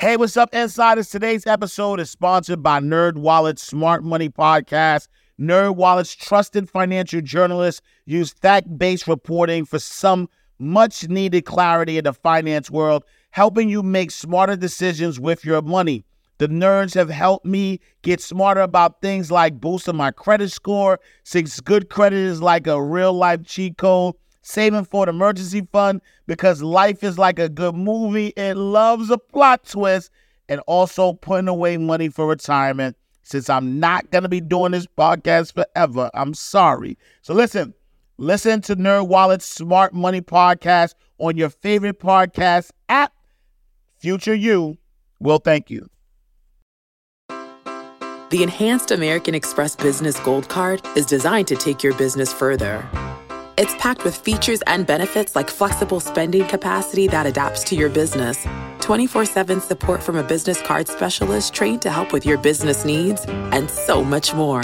Hey, what's up, insiders? Today's episode is sponsored by Nerd NerdWallet's Smart Money Podcast. NerdWallet's trusted financial journalists use fact-based reporting for some much-needed clarity in the finance world, helping you make smarter decisions with your money. The nerds have helped me get smarter about things like boosting my credit score, since good credit is like a real life cheat code, saving for an emergency fund because life is like a good movie. It loves a plot twist, and also putting away money for retirement. Since I'm not going to be doing this podcast forever, I'm sorry. So listen, listen to NerdWallet's Smart Money Podcast on your favorite podcast app. Future you will thank you. The Enhanced American Express Business Gold Card is designed to take your business further. It's packed with features and benefits like flexible spending capacity that adapts to your business, 24 7 support from a business card specialist trained to help with your business needs, and so much more.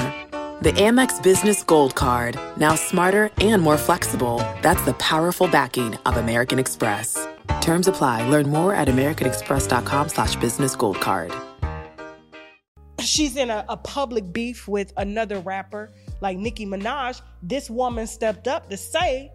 The Amex Business Gold Card, now smarter and more flexible. That's the powerful backing of American Express. Terms apply. Learn more at americanexpress.com slash business gold card. She's in a, a public beef with another rapper like Nicki Minaj, this woman stepped up to say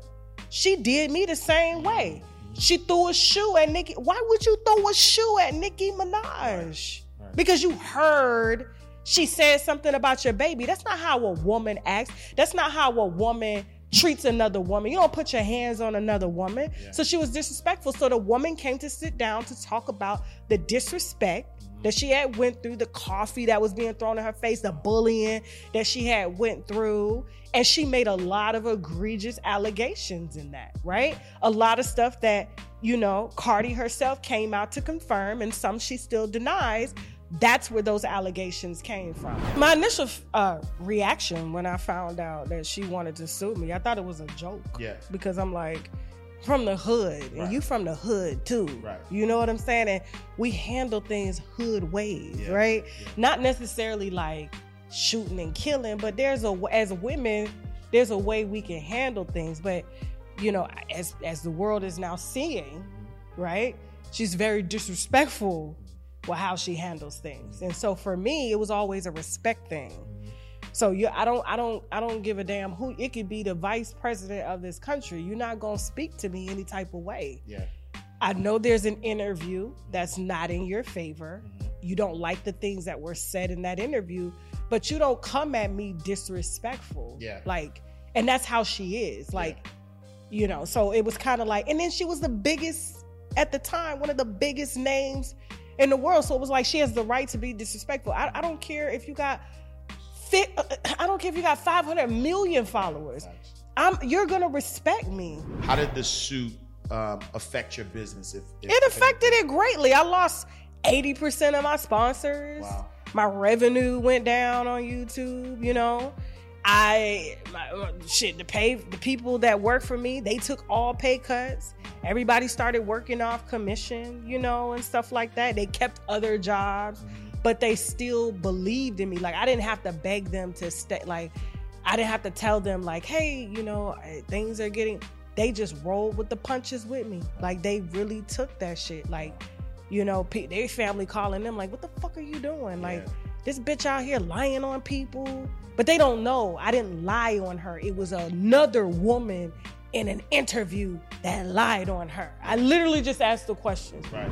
she did me the same way. She threw a shoe at Nicki. Why would you throw a shoe at Nicki Minaj? Because you heard she said something about your baby. That's not how a woman acts. That's not how a woman treats another woman. You don't put your hands on another woman. Yeah. So she was disrespectful. So the woman came to sit down to talk about the disrespect that she had went through the coffee that was being thrown in her face the bullying that she had went through. And she made a lot of egregious allegations in that right? A lot of stuff that you know cardi herself came out to confirm and some she still denies. That's where those allegations came from. My initial uh, reaction when i found out that she wanted to sue me i thought it was a joke. Yeah. Because i'm like from the hood and right. you from the hood too right. you know what i'm saying and we handle things hood ways yeah. right yeah. not necessarily like shooting and killing but there's a as women there's a way we can handle things but you know as as the world is now seeing mm-hmm. right she's very disrespectful with how she handles things and so for me it was always a respect thing so you, I don't, I don't, I don't give a damn who. It could be the vice president of this country. You're not gonna speak to me any type of way. Yeah. I know there's an interview that's not in your favor. Mm-hmm. You don't like the things that were said in that interview, but you don't come at me disrespectful. Yeah. Like, and that's how she is. Like, yeah. you know. So it was kind of like, and then she was the biggest at the time, one of the biggest names in the world. So it was like she has the right to be disrespectful. I, I don't care if you got I don't care if you got 500 million followers. I'm, you're gonna respect me. How did the suit um, affect your business? If, if it affected it greatly. I lost 80% of my sponsors. Wow. My revenue went down on YouTube. You know, I my, shit the pay the people that work for me they took all pay cuts. Everybody started working off commission. You know, and stuff like that. They kept other jobs. Mm-hmm but they still believed in me. Like I didn't have to beg them to stay. Like I didn't have to tell them like, hey, you know, uh, things are getting. They just rolled with the punches with me. Like they really took that shit. Like, you know, their family calling them like, what the fuck are you doing? Like this bitch out here lying on people. But they don't know. I didn't lie on her. It was another woman in an interview that lied on her. I literally just asked the question. Right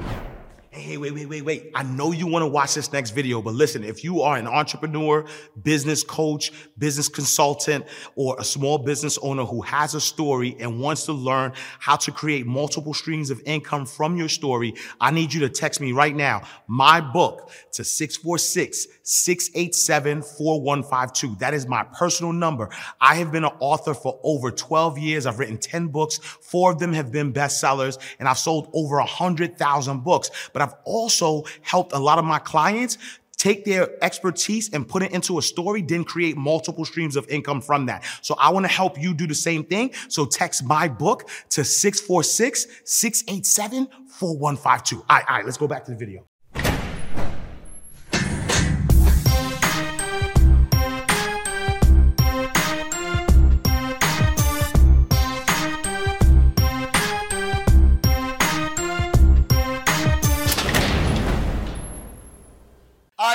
hey, wait, wait, wait, wait. I know you want to watch this next video, but listen, if you are an entrepreneur, business coach, business consultant, or a small business owner who has a story and wants to learn how to create multiple streams of income from your story, I need you to text me right now, my book to 646-687-4152. That is my personal number. I have been an author for over 12 years. I've written 10 books. Four of them have been bestsellers and I've sold over a hundred thousand books. But I've also helped a lot of my clients take their expertise and put it into a story, then create multiple streams of income from that. So I want to help you do the same thing. So text my book to 646-687-4152. All right, all right, let's go back to the video.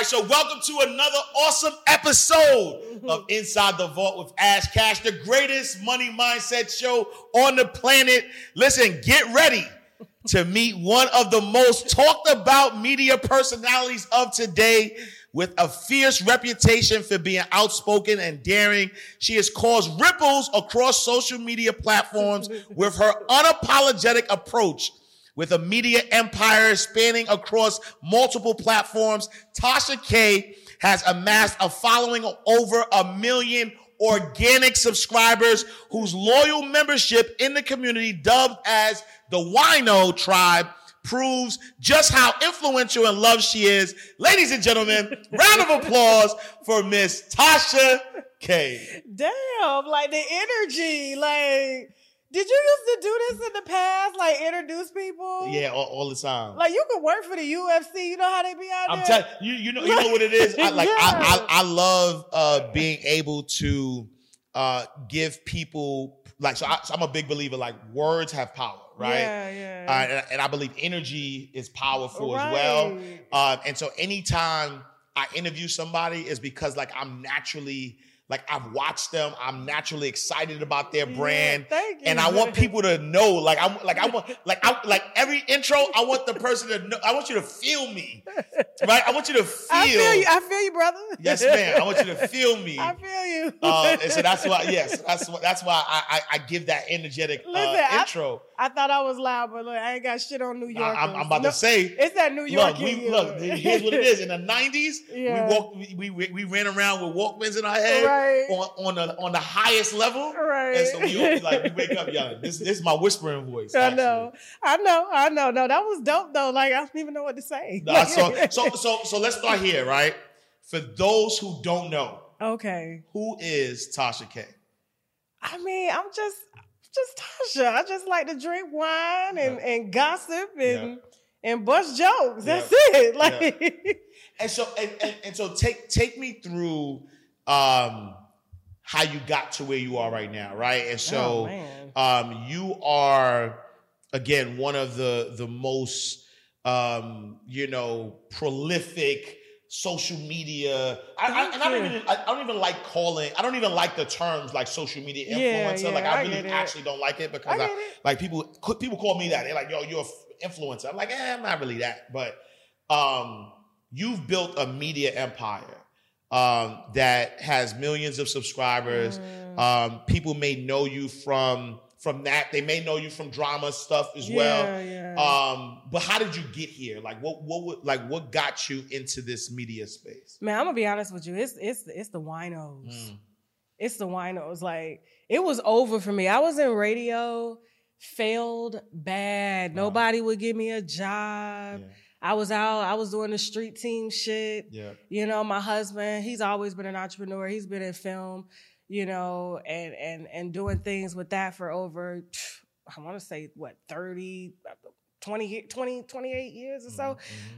Right, so welcome to another awesome episode of Inside the Vault with Ash Cash, the greatest money mindset show on the planet. Listen, get ready to meet one of the most talked about media personalities of today with a fierce reputation for being outspoken and daring. She has caused ripples across social media platforms with her unapologetic approach. With a media empire spanning across multiple platforms, Tasha K has amassed a following of over a million organic subscribers whose loyal membership in the community dubbed as the Wino tribe proves just how influential and loved she is. Ladies and gentlemen, round of applause for Miss Tasha K. Damn, like the energy, like. Did you used to do this in the past, like introduce people? Yeah, all, all the time. Like you could work for the UFC. You know how they be out I'm there. telling you, you know, you know what it is. I, like Yeah. I, I, I love uh, being able to uh, give people like. So, I, so I'm a big believer. Like words have power, right? Yeah, yeah. Uh, and, and I believe energy is powerful as well. Um, and so anytime I interview somebody is because like I'm naturally like I've watched them. I'm naturally excited about their Yeah, brand. thank you. And I want people to know, like I'm like I want like I like every intro, I want the person to know I want you to feel me. Right? I want you to feel, I feel you. I feel you, brother. Yes, man. I want you to feel me. I feel you. Uh, and so that's why, yes, that's why that's why I, I, I give that energetic uh, Listen, I- intro. I thought I was loud, but look, I ain't got shit on New I, York. am I'm about to say, it's that New York. look, we, look, here's what it is. In the '90s, Yeah. we walked, we, we we ran around with Walkmans in our head Right. On on the on the highest level, Right. and so we like we wake up yelling. This this is my whispering voice. I actually. know, I know, I know. No, that was dope though. Like I don't even know what to say. Nah, so so so so let's start here, right? For those who don't know, okay. who is Tasha K? I mean, I'm just just Tasha. I just like to drink wine and, and gossip and and bust jokes. That's it. Like And so and, and, and so take take me through um how you got to where you are right now, right? And Oh, so man. um you are again one of the the most um you know prolific social media. I, I, and I don't even I, don't even like calling I don't even like the terms like social media influencer. Yeah, like I, I really actually don't like it because I like people people call me that. They're like yo you're an influencer. I'm like eh, I'm not really that. But um you've built a media empire um, that has millions of subscribers. Mm. Um, people may know you from from that. They may know you from drama stuff as well. Yeah, yeah. Um, but how did you get here? Like, what what would like what got you into this media space? Man, I'm gonna be honest with you. It's it's it's the winos. Mm. It's the winos. Like it was over for me. I was in radio, failed bad. Wow. Nobody would give me a job. Yeah, I was out. I was doing the street team shit. yeah, You know, my husband, he's always been an entrepreneur. He's been in film, you know, and and and doing things with that for over I want to say what 30 20 20 28 years or so. Mhm, mhm.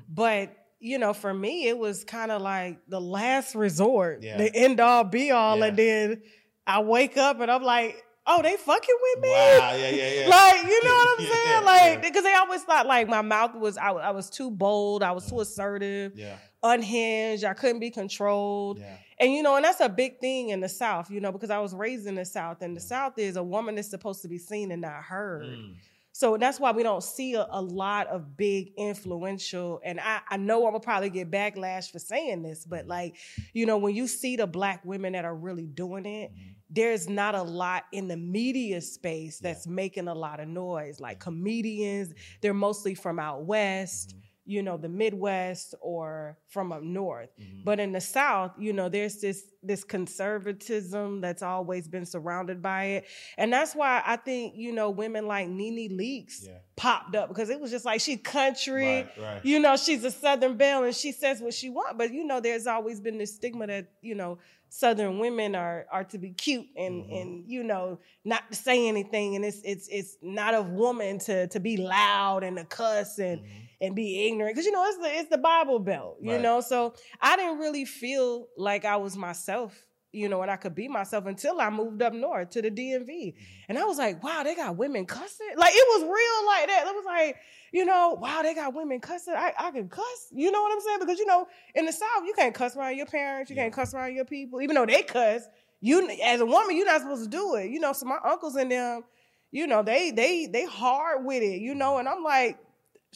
But you know, for me, it was kind of like the last resort, Yeah. the end all be all, Yeah. and then I wake up and I'm like, oh, they fucking with me. Wow, yeah, yeah, yeah. Like, you know what I'm Yeah, saying? yeah. Like, because they always thought like my mouth was I, I was too bold, I was too assertive, yeah, unhinged, I couldn't be controlled. yeah, And you know, and that's a big thing in the South, you know, because I was raised in the South, and the South is a woman is supposed to be seen and not heard. Mm. So that's why we don't see a, a lot of big influential. And I, I know I'm gonna probably get backlash for saying this, but like, you know, when you see the black women that are really doing it, there's not a lot in the media space that's making a lot of noise. Like comedians, they're mostly from out west, mm-hmm. You know, the Midwest or from up north. But in the South, you know, there's this this conservatism that's always been surrounded by it. And that's why I think, you know, women like NeNe Leakes Yeah. popped up because it was just like she country. Right, right. You know, she's a Southern belle and she says what she wants. But you know, there's always been this stigma that, you know, Southern women are are to be cute and Mm-hmm. and you know, not to say anything. And it's it's it's not of woman to to be loud and to cuss and and be ignorant. Because you know, it's the it's the Bible belt, you. Right. know. So I didn't really feel like I was myself, you know, and I could be myself until I moved up north to the DMV. Mm-hmm. And I was like, wow, they got women cussing. Like it was real like that. It was like, you know, wow, they got women cussing. I, I can cuss. You know what I'm saying? Because you know, in the South, you can't cuss around your parents, you Yeah. can't cuss around your people, even though they cuss. You as a woman, you're not supposed to do it. You know, so my uncles and them, you know, they they they hard with it, you know, and I'm like,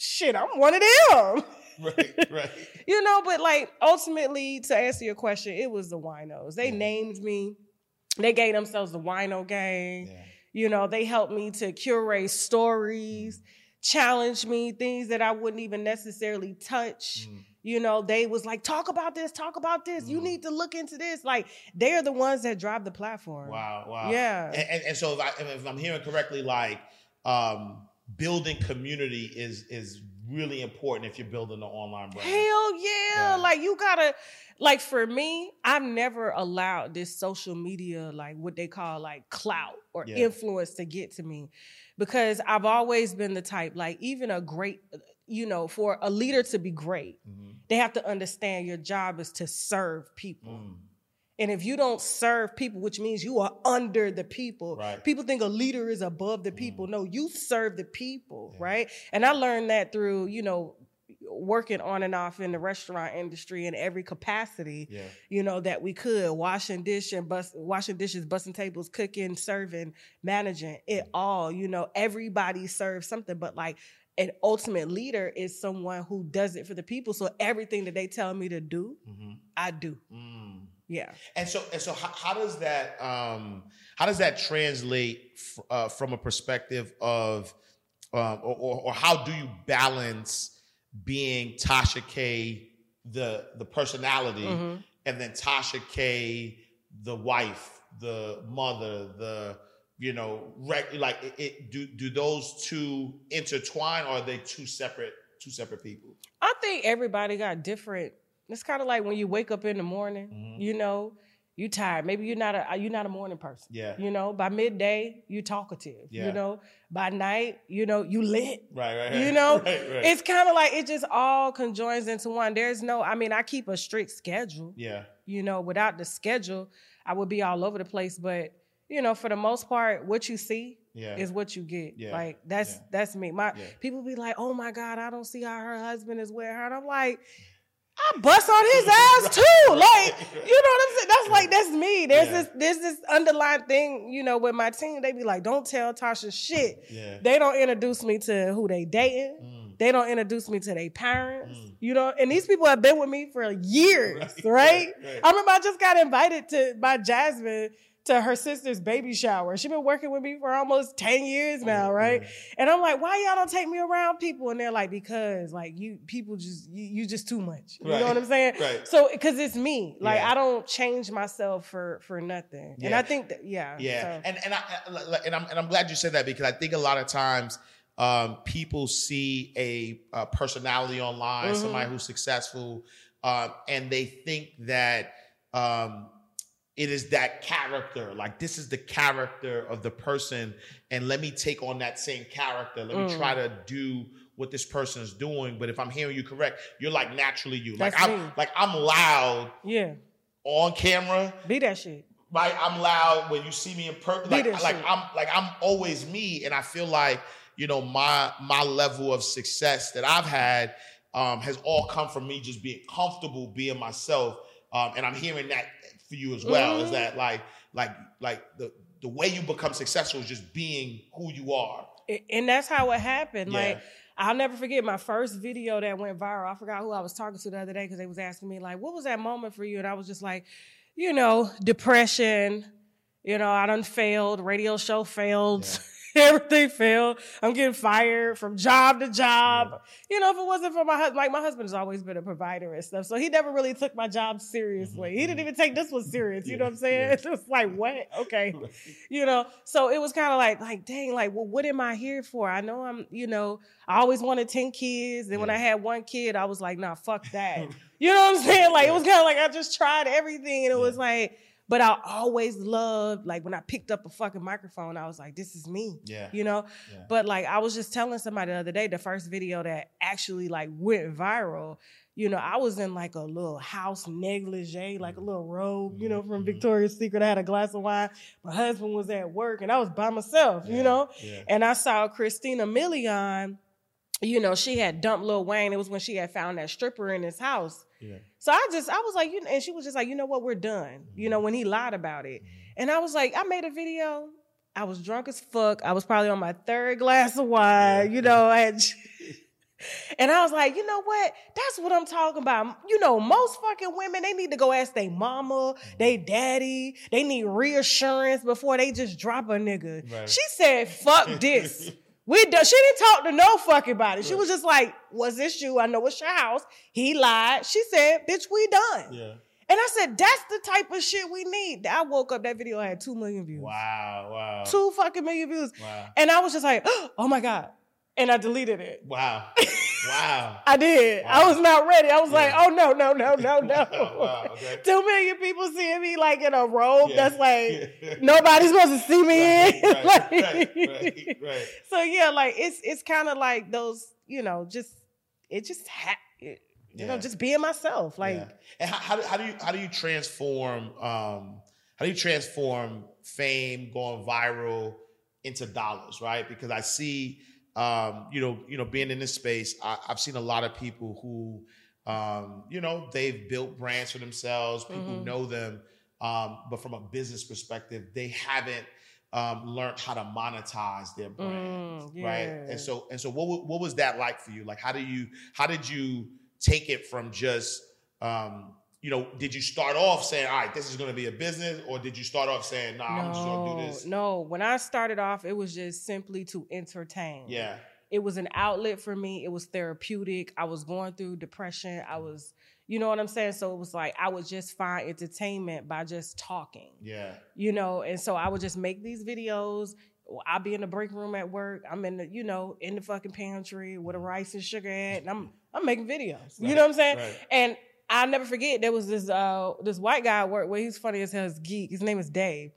shit, I'm one of them. right, right. You know, but like ultimately, to answer your question, it was the winos. They Yeah. named me. They gave themselves the wino gang. Yeah. You know, they helped me to curate stories, challenge me, things that I wouldn't even necessarily touch. Mm. You know, they was like, talk about this, talk about this. You Mm. need to look into this. Like, they're the ones that drive the platform. Wow, wow. Yeah. And, and, and so if, I, if I'm hearing correctly, like um, building community is is really important if you're building an online brand. Hell yeah. Yeah. Like you gotta like for me, I've never allowed this social media, like what they call like clout or Yeah. influence to get to me. Because I've always been the type, like even a great, you know, for a leader to be great, Mhm. they have to understand your job is to serve people. Mm. And if you don't serve people, which means you are under the people, Right. people think a leader is above the people. No, you serve the people, Yeah. right? And I learned that through, you know, working on and off in the restaurant industry in every capacity, Yeah. you know, that we could, washing dish and bus washing dishes, busting tables, cooking, serving, managing, it all, you know, everybody serves something, but like an ultimate leader is someone who does it for the people. So everything that they tell me to do, hmm I do. Mm. Yeah. And so, and so, how, how does that, um, how does that translate f- uh, from a perspective of, um, or, or, or how do you balance being Tasha K, the the personality, Mhm. and then Tasha K, the wife, the mother, the you know, rec- like it, it, do do those two intertwine, or are they two separate two separate people? I think everybody got different. It's kind of like when you wake up in the morning, Mhm. you know, you tired. Maybe you're not a you're not a morning person. Yeah, You know, by midday you talkative. Yeah. You know, by night you know you lit. right, right, right. You know, right, right. It's kind of like it just all conjoins into one. There's no, I mean, I keep a strict schedule. yeah, You know, without the schedule, I would be all over the place. But you know, for the most part, what you see yeah, is what you get. Yeah. Like that's Yeah. that's me. My people be like, "Oh my God, I don't see how her husband is with her," and I'm like. I bust on his ass too. Like, you know what I'm saying? That's like that's me. There's Yeah. this there's this underlying thing, you know, with my team. They be like, don't tell Tasha shit. yeah. They don't introduce me to who they dating. Mm. They don't introduce me to their parents. Mm. You know, and these people have been with me for years, Right, right? right, right. I remember I just got invited to by Jasmine to her sister's baby shower. She's been working with me for almost 10 years now, Oh, right? yeah. And I'm like, why y'all don't take me around people? And they're like, because like you people just you, you just too much. You Right, know what I'm saying? right. So because it's me. Like Yeah. I don't change myself for for nothing. And I think that yeah. Yeah, so- and and I and I'm and I'm glad you said that because I think a lot of times um, people see a, a personality online, Mhm. somebody who's successful, um, and they think that um, it is that character. Like this is the character of the person, and let me take on that same character. Let me Mm. try to do what this person is doing. But if I'm hearing you correct, you're like naturally you. Like That's I'm me. like I'm loud yeah. on camera Be that shit. right? I'm loud when you see me in person. Like, like shit. I'm like I'm always me, and I feel like you know my my level of success that I've had um, has all come from me just being comfortable being myself. Um, and I'm hearing that for you as well. Is Mhm. that like like like the the way you become successful is just being who you are. And that's how it happened. Yeah. Like I'll never forget my first video that went viral. I forgot who I was talking to the other day because they was asking me like, "What was that moment for you?" And I was just like, you know, depression. You know, I done failed. Radio show failed. Everything failed. I'm getting fired from job to job. You know, if it wasn't for my husband, like my husband has always been a provider and stuff, so he never really took my job seriously. Mm-hmm, he didn't mm-hmm. even take this one serious. You know what I'm saying? Yeah. It's just like what? Okay you know so it was kind of like like dang like well what am i here for i know i'm you know i always wanted 10 kids and when i had one kid i was like nah fuck that you know what i'm saying like it was kind of like i just tried everything and it was like But I always loved like when I picked up a fucking microphone, I was like, this is me. Yeah. You know? Yeah. But like I was just telling somebody the other day, the first video that actually like went viral, you know, I was in like a little house negligee, like a little robe, you know, from Mhm. Victoria's Secret. I had a glass of wine. My husband was at work and I was by myself, Yeah. you know? Yeah. And I saw Christina Milian, you know, she had dumped Lil Wayne. It was when she had found that stripper in his house. Yeah. So I just, I was like, you know, and she was just like, you know what, we're done. You know, mm-hmm. when he lied about it. Mm-hmm. And I was like, I made a video. I was drunk as fuck. I was probably on my third glass of wine. Yeah. You know, I had, and I was like, you know what? That's what I'm talking about. You know, most fucking women, they need to go ask their mama, mm-hmm. their daddy. They need reassurance before they just drop a nigga. Right. She said, fuck this. We done. She didn't talk to no fucking body. She was just like, "Was this you? I know it's your house." He lied. She said, "Bitch, we done." Yeah. And I said, "That's the type of shit we need." I woke up. That video had two million views. Wow. Wow. Two fucking million views. Wow. And I was just like, "Oh my god!" And I deleted it. Wow. Wow. I did. I was not ready. I was like, "Oh no, no, no, no, no!" Wow, okay. Two million people seeing me like in a robe. Yeah. That's like Yeah. nobody's supposed to see me Right, in. right, Like- right, right. So yeah, like it's it's kind of like those, you know, just it just ha- it, you know, just being myself. Like Yeah. and how, how, do, how do you how do you transform um how do you transform fame going viral into dollars right because i see um you know you know being in this space I, i've seen a lot of people who um you know they've built brands for themselves people Mhm. know them um but from a business perspective they haven't um learned how to monetize their brand mm, right? And so and so what what was that like for you? Like how do you how did you take it from just um you know did you start off saying all right this is going to be a business or did you start off saying nah i'm just going to do this No, when I started off, it was just simply to entertain. yeah It was an outlet for me. It was therapeutic. I was going through depression. I mm. was, you know what I'm saying? So it was like I would just find entertainment by just talking. yeah you know and so i would just make these videos i'll be in the break room at work i'm in the you know in the fucking pantry with a rice and sugar at and i'm i'm making videos you know what i'm saying right. and i'll never forget there was this uh this white guy at work where he's funny as hell he's geek his name is dave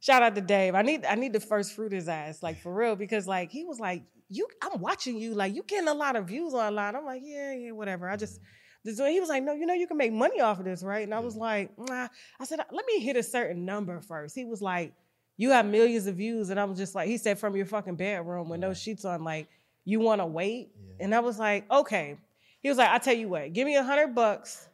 shout out to dave i need i need to first fruit his ass like for real because like he was like you i'm watching you like you getting a lot of views online i'm like yeah yeah whatever i just this he was like, no, you know, you can make money off of this, right? And I was like, nah. I said, let me hit a certain number first. He was like, you have millions of views. And I was just like, he said, from your fucking bedroom with no sheets on, like, you want to wait? Yeah. And I was like, okay. He was like, I'll tell you what, give me a hundred bucks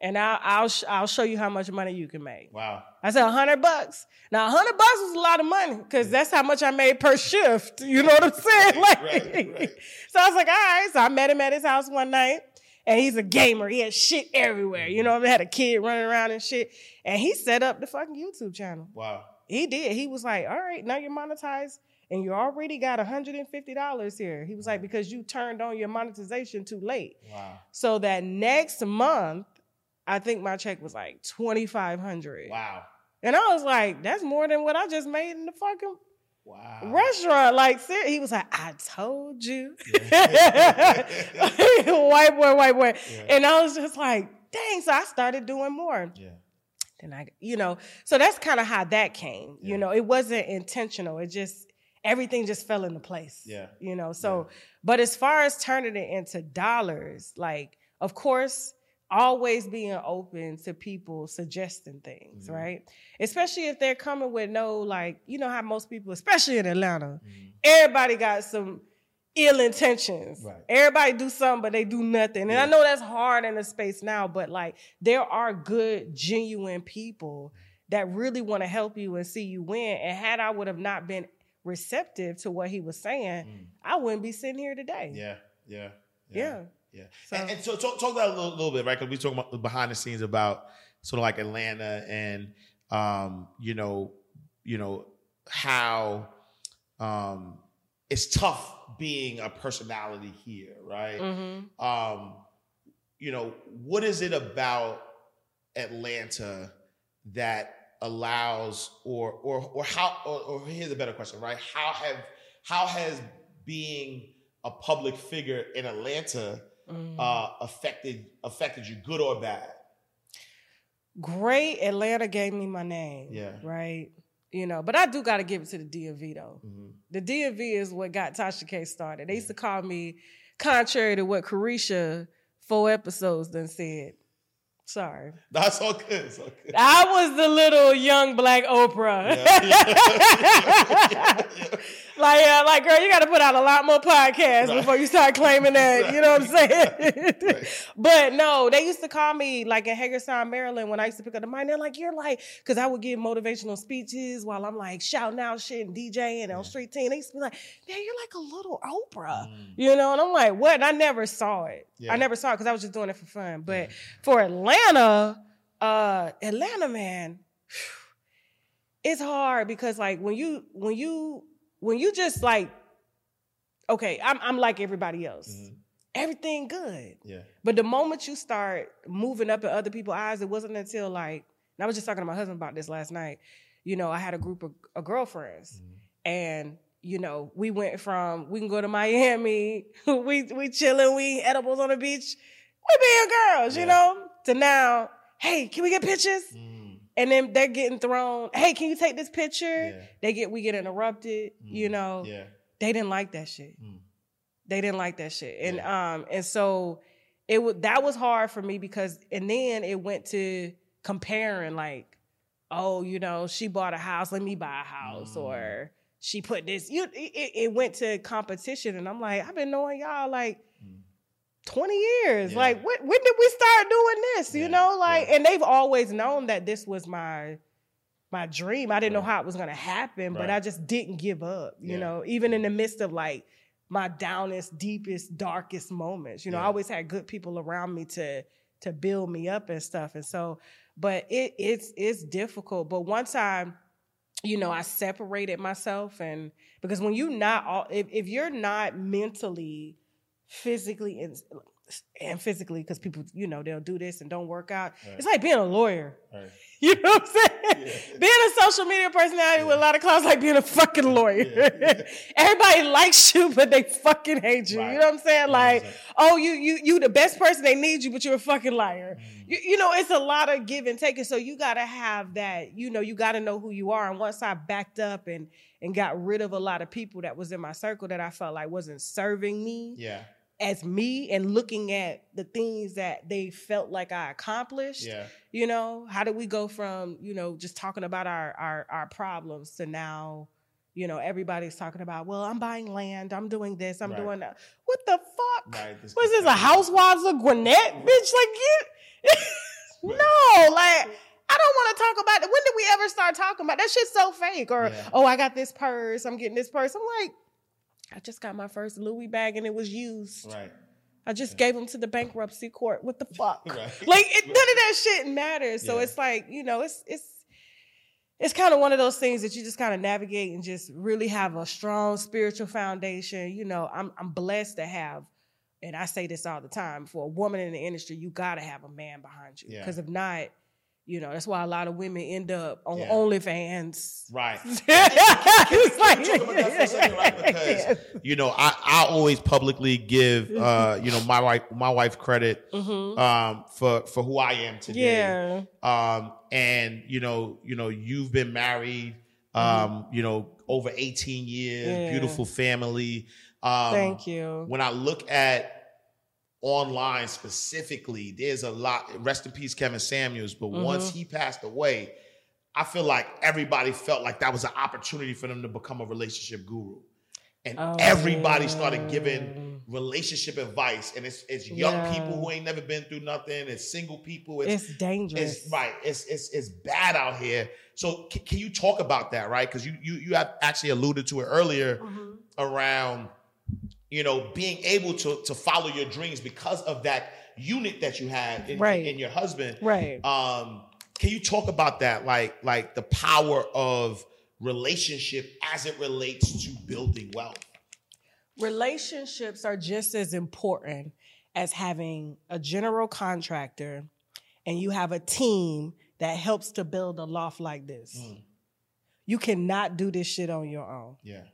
and I'll, I'll, sh- I'll show you how much money you can make. wow I said, a hundred bucks. Now, a hundred bucks was a lot of money because that's how much I made per shift. You know what I'm saying? Like, right, right. so I was like, all right. So I met him at his house one night and he's a gamer. He had shit everywhere. You mm-hmm. know, I had a kid running around and shit. And he set up the fucking YouTube channel. wow He did. He was like, all right, now you're monetized and you already got $150 here. He was like, because you turned on your monetization too late. wow So that next month, I think my check was like 2500 wow And I was like, that's more than what I just made in the fucking wow restaurant. Like, ser- he was like, I told you. Yeah. white boy, white boy. Yeah. And I was just like, dang. So I started doing more. yeah And I, you know, so that's kind of how that came. Yeah. You know, it wasn't intentional. It just, everything just fell into place. Yeah. You know, so, but as far as turning it into dollars, like, of course, always being open to people suggesting things, Mhm. right? Especially if they're coming with no, like, you know how most people, especially in Atlanta, Mhm. everybody got some ill intentions. Right. Everybody do something, but they do nothing. And Yeah. I know that's hard in the space now, but like there are good, genuine people that really want to help you and see you win. And had I would have not been receptive to what he was saying, Mm. I wouldn't be sitting here today. yeah yeah Yeah. Yeah. So- and, and so talk, talk that a little, little bit, right? Because we talking about behind the scenes about sort of like Atlanta and um, you know, you know how um, it's tough being a personality here, right? hmm Um, you know, what is it about Atlanta that allows or or or how or, or here's a better question, right? How have how has being a public figure in Atlanta Mm-hmm. uh, affected affected you, good or bad? great. Atlanta gave me my name. Yeah. Right. You know, but I do got to give it to the DMV though. Mm-hmm. The DMV is what got Tasha K started. They used to call me, contrary to what Carisha four episodes then said. Sorry. That's all good. It's all good. I was the little young black Oprah. like, uh, like, girl, you got to put out a lot more podcasts Right. before you start claiming that. You know what I'm saying? Right. but no, they used to call me like in Hagerstown, Maryland, when I used to pick up the mic. They're like, you're like, because I would give motivational speeches while I'm like shouting out shit and DJing on street team. They used to be like, "Man, you're like a little Oprah, you know? And I'm like, what? And I never saw it. Yeah. I never saw it because I was just doing it for fun. But for Atlanta, uh, Atlanta, man, it's hard because like when you when you when you just like okay i'm, I'm like everybody else. Mhm. everything good. Yeah. but the moment you start moving up in other people's eyes it wasn't until like and i was just talking to my husband about this last night. You know i had a group of, of girlfriends and you know we went from we can go to miami we we chilling we edibles on the beach. We being girls you know to now hey can we get pictures? Mm. And then they're getting thrown. Hey, can you take this picture? Yeah. They get we get interrupted. You Mm. know, Yeah. they didn't like that shit. Mm. They didn't like that shit, and um, and so it was that was hard for me because, and then it went to comparing like, oh, you know, she bought a house, let me buy a house, Mm. or she put this. You, it, it went to competition, and I'm like, I've been knowing y'all like. 20 years. Yeah. Like, when, when did we start doing this? Yeah, You know, like, yeah. and they've always known that this was my my dream. I didn't know how it was gonna happen, but I just didn't give up. You know, even in the midst of like my downest, deepest, darkest moments. You know, I always had good people around me to to build me up and stuff. And so, but it it's it's difficult. But once I, you know, I separated myself and because when you not all if, if you're not mentally, physically and and physically, because people, you know, they'll do this and don't work out. Right. It's like being a lawyer. Right. You know what I'm saying? Yeah. Being a social media personality with a lot of clouds, like being a fucking lawyer. Yeah. Everybody likes you, but they fucking hate you. Right. You know what I'm saying? Like, 100%. oh, you you you the best person. They need you, but you're a fucking liar. Mm. You, you know, it's a lot of give and take, and so you got to have that. You know, you got to know who you are. And once I backed up and and got rid of a lot of people that was in my circle that I felt like wasn't serving me Yeah. As me, and looking at the things that they felt like I accomplished Yeah. you know how did we go from you know just talking about our our our problems to now you know everybody's talking about well i'm buying land i'm doing this i'm Right. doing that what the fuck Right. This- what is this a housewives of gwinnett bitch like you no like I don't want to talk about it. When did we ever start talking about that shit's so fake? Or Yeah. oh, I got this purse, I'm getting this purse. I'm like, I just got my first Louis bag and it was used. Right. I just gave them to the bankruptcy court. What the fuck? Right. Like it, none of that shit matters. So Yeah. it's like you know, it's it's it's kind of one of those things that you just kind of navigate and just really have a strong spiritual foundation. You know, I'm I'm blessed to have, and I say this all the time. For a woman in the industry, you got to have a man behind you Yeah. because if not, you know, that's why a lot of women end up on Yeah. OnlyFans. Right. it's like, talk about that for a second, right? Because you know, I, I always publicly give uh, you know, my wife my wife credit Mhm. um for for who I am today. yeah, Um and you know, you know, you've been married um, you know, over 18 years, Mm-hmm. Yeah. beautiful family. Um thank you. when I look at online specifically, there's a lot. Rest in peace, Kevin Samuels. But Mm-hmm. once he passed away, I feel like everybody felt like that was an opportunity for them to become a relationship guru. And Oh, everybody started giving relationship advice. And it's it's young Yeah. people who ain't never been through nothing. It's single people. It's, It's dangerous. it's right. It's it's it's bad out here. So can, can you talk about that, right? Because you you you have actually alluded to it earlier Mhm. around you know being able to to follow your dreams because of that unit that you had in, Right. in your husband Right. um can you talk about that like like the power of relationship as it relates to building wealth relationships are just as important as having a general contractor and you have a team that helps to build a loft like this. Mm. You cannot do this shit on your own. yeah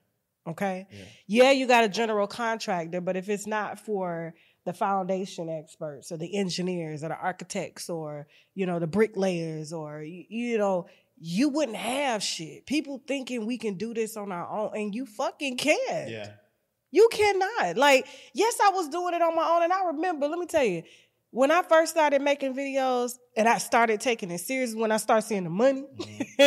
Okay. Yeah. Yeah, you got a general contractor, but if it's not for the foundation experts or the engineers or the architects or you know the bricklayers or you, you know you wouldn't have shit. People thinking we can do this on our own, and you fucking can't. Yeah. You cannot. Like, yes, I was doing it on my own, and I remember. Let me tell you, when I first started making videos and I started taking it serious, when I started seeing the money,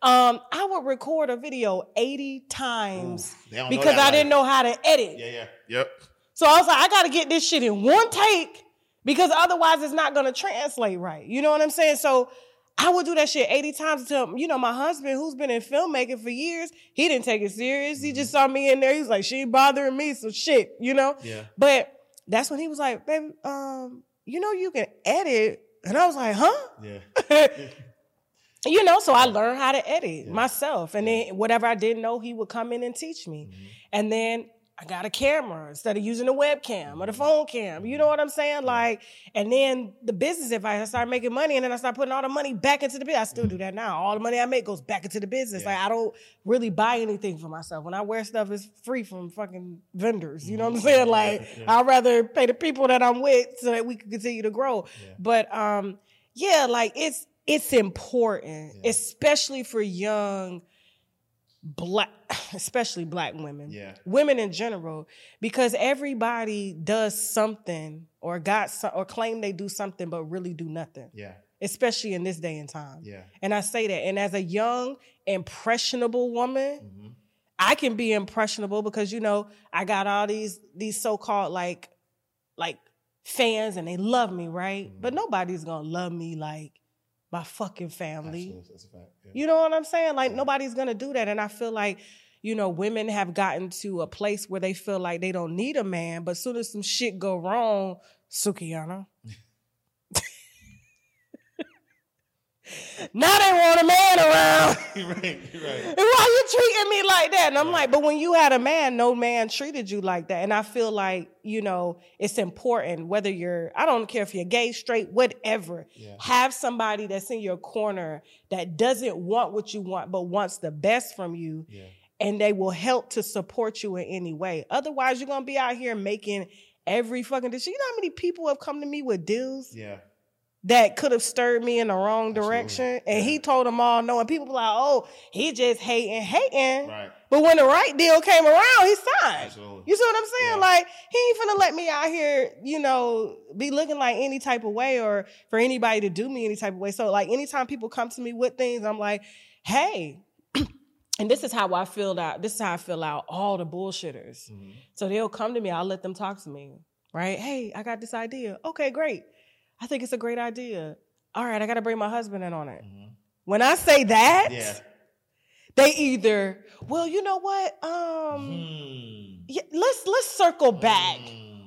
um, I would record a video eighty times They because I didn't know how to edit. Yeah, yeah. Yep. So I was like, I got to get this shit in one take because otherwise it's not going to translate right. You know what I'm saying? So I would do that shit 80 times until, you know, my husband, who's been in filmmaking for years, he didn't take it serious. He just saw me in there. He was like, she ain't bothering me. So shit, you know? Yeah. But that's when he was like, baby, um, you know, you can edit. And I was like, huh? Yeah. you know, so I learned how to edit myself. And then whatever I didn't know, he would come in and teach me. Mm-hmm. And then I got a camera instead of using a webcam or the mm-hmm. phone cam. You know what I'm saying? Like, and then the business advice, I started making money and then I started putting all the money back into the business. I still do mm-hmm. that now. All the money I make goes back into the business. Like, I don't really buy anything for myself. When I wear stuff, it's free from fucking vendors. You know what I'm mm-hmm. saying? Like, I'd rather pay the people that I'm with so that we can continue to grow. But, um, yeah, like it's, it's important, especially for young black especially black women Yeah. women in general because everybody does something or got some, or claim they do something but really do nothing Yeah. especially in this day and time Yeah. and i say that and as a young impressionable woman Mm-hmm. i can be impressionable because you know i got all these these so-called like like fans and they love me right Mm-hmm. but nobody's gonna love me like my fucking family Absolutely. That's a fact. Yeah. you know what I'm saying? Like nobody's gonna do that. And I feel like, you know, women have gotten to a place where they feel like they don't need a man, but soon as some shit go wrong, Sukiana. Now they want a man around. right. Right. And why you treating me like that? And I'm like, but when you had a man, no man treated you like that. And I feel like, you know, it's important whether you're, I don't care if you're gay, straight, whatever. Have somebody that's in your corner that doesn't want what you want, but wants the best from you. And they will help to support you in any way. Otherwise, you're gonna be out here making every fucking decision. You know how many people have come to me with deals? Yeah. That could have stirred me in the wrong direction. And he told them all no. And people were like, oh, he just hating, hating. Right. But when the right deal came around, he signed. Absolutely. You see what I'm saying? Yeah. Like, he ain't finna let me out here, you know, be looking like any type of way or for anybody to do me any type of way. So, like, anytime people come to me with things, I'm like, hey, and this is how I feel out. This is how I fill out all the bullshitters. Mm-hmm. So they'll come to me. I'll let them talk to me. Right? Hey, I got this idea. Okay, great. I think it's a great idea. All right, I got to bring my husband in on it. When I say that, Mm-hmm. Yeah. they either, well, you know what? Um, Hmm. yeah, let's let's circle back.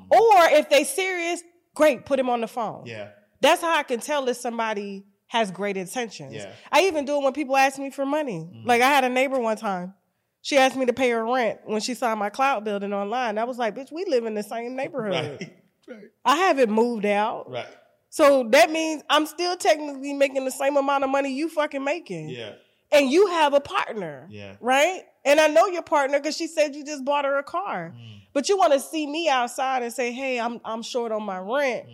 Or if they serious, great, put him on the phone. Yeah. That's how I can tell if somebody has great intentions. Yeah. I even do it when people ask me for money. Like I had a neighbor one time. She asked me to pay her rent when she saw my cloud building online. I was like, bitch, we live in the same neighborhood. Right. Right. I haven't moved out. Right. So that means I'm still technically making the same amount of money you fucking making. Yeah. And you have a partner. Yeah. Right? And I know your partner because she said you just bought her a car. Mm. But you want to see me outside and say, hey, I'm I'm short on my rent.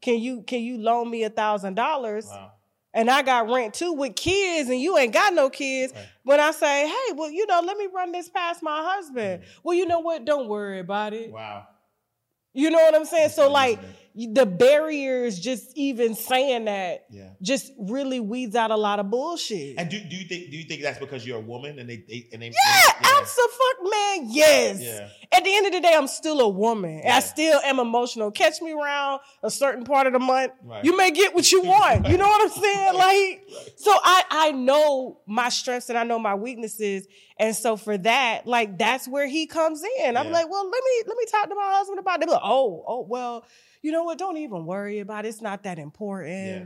Can you can you loan me a thousand dollars? Mm. And I got rent too with kids, and you ain't got no kids. When I say, hey, well, you know, let me run this past my husband. Well, you know what? Don't worry about it. Mm. Wow. You know what I'm saying? So like the barriers, just even saying that, Yeah. just really weeds out a lot of bullshit. And do, do you think do you think that's because you're a woman and they, they and they yeah, fuck man. Yes. Yeah. At the end of the day, I'm still a woman. Yeah. I still am emotional. Catch me around a certain part of the month. Right. You may get what you want. You know what I'm saying? Like, so I I know my strengths and I know my weaknesses, and so for that, like that's where he comes in. I'm like, well, let me let me talk to my husband about it. They like, oh, oh, well, you know what? Don't even worry about it. It's not that important. Yeah.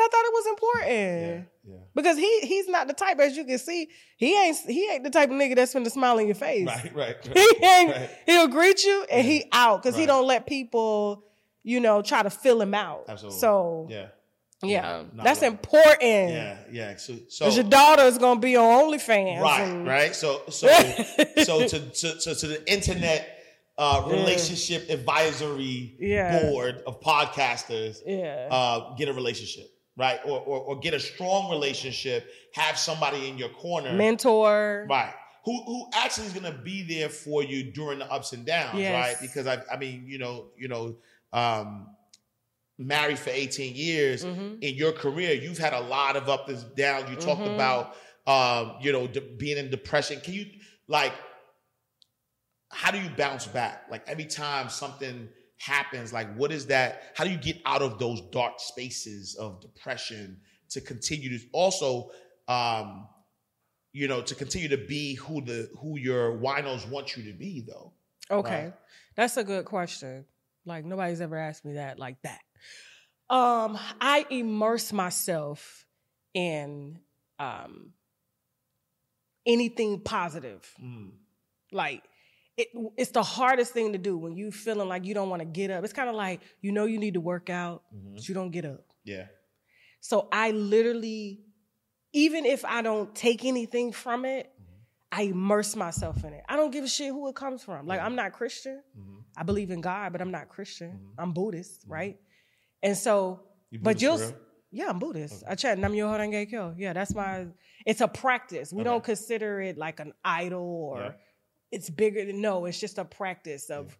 I thought it was important. Yeah. Yeah. Because he he's not the type, as you can see, he ain't he ain't the type of nigga that's finna smile in your face. Right. Right. He ain't Right. he'll greet you and he out because he don't let people, you know, try to fill him out. Absolutely. So Yeah. yeah, that's right. important. Yeah. Yeah. So so your daughter is gonna be on OnlyFans. right and- right so so so to, to, to to the internet uh, Yeah. relationship advisory Yeah. board of podcasters Yeah. uh, get a relationship, right? Or, or or get a strong relationship. Have somebody in your corner, Mentor. right? Who who actually is going to be there for you during the ups and downs, Yes. right? Because I I mean, you know, you know, um, married for 18 years Mhm. in your career, you've had a lot of ups and downs. You talked Mhm. about, um, you know, de- being in depression. Can you like, how do you bounce back? Like every time something happens, like what is that? How do you get out of those dark spaces of depression to continue to also, um, you know, to continue to be who the who your winos want you to be, though. Okay. Right. That's a good question. Like nobody's ever asked me that like that. Um, I immerse myself in um anything positive. Mm. Like it, it's the hardest thing to do when you feeling like you don't want to get up. It's kind of like you know you need to work out, Mhm. but you don't get up. Yeah. So I literally, even if I don't take anything from it, I immerse myself in it. I don't give a shit who it comes from. Like I'm not Christian. Mhm. I believe in God, but I'm not Christian. Mhm. I'm Buddhist, Mhm. right? And so, You but you'll, for s- real? yeah, I'm Buddhist. Okay. I chant Nam Myoho Renge Kyo. Yeah, that's my. It's a practice. We Okay. don't consider it like an idol or Yeah. It's bigger than no. It's just a practice of,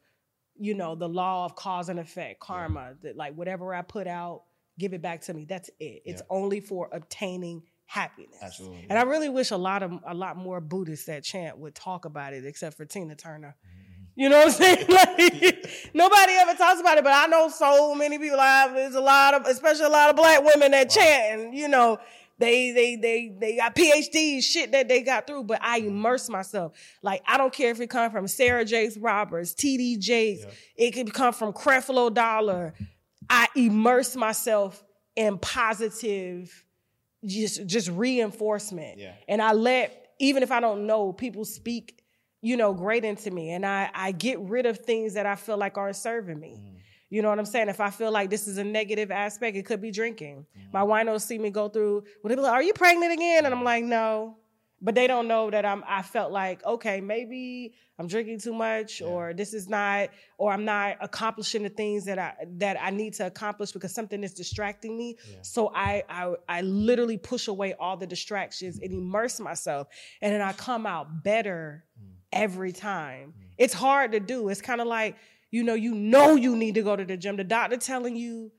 you know, the law of cause and effect, karma. That like whatever I put out, give it back to me. That's it. It's Yeah. only for obtaining happiness. Absolutely. And I really wish a lot of a lot more Buddhists that chant would talk about it, except for Tina Turner. Mm-hmm. You know what I'm saying? Like nobody ever talks about it, but I know so many people. I, there's a lot of, especially a lot of black women that chant, and you know, they they they they got PhDs, shit that they got through. But I immerse myself. Like I don't care if it come from Sarah Jakes Roberts, T.D. Jakes, Yeah. it could come from Creflo Dollar. I immerse myself in positive, just just reinforcement Yeah. and I let even if I don't know people speak, you know, great into me, and I I get rid of things that I feel like aren't serving me. Mm. You know what I'm saying? If I feel like this is a negative aspect, it could be drinking. Mm-hmm. My winos see me go through. Well, they be like, "Are you pregnant again?" And I'm like, "No," but they don't know that I'm. I felt like, okay, maybe I'm drinking too much, Yeah. or this is not, or I'm not accomplishing the things that I that I need to accomplish because something is distracting me. Yeah. So I, I I literally push away all the distractions and immerse myself, and then I come out better Mm. every time. It's hard to do. It's kind of like you know you know you need to go to the gym. The doctor telling you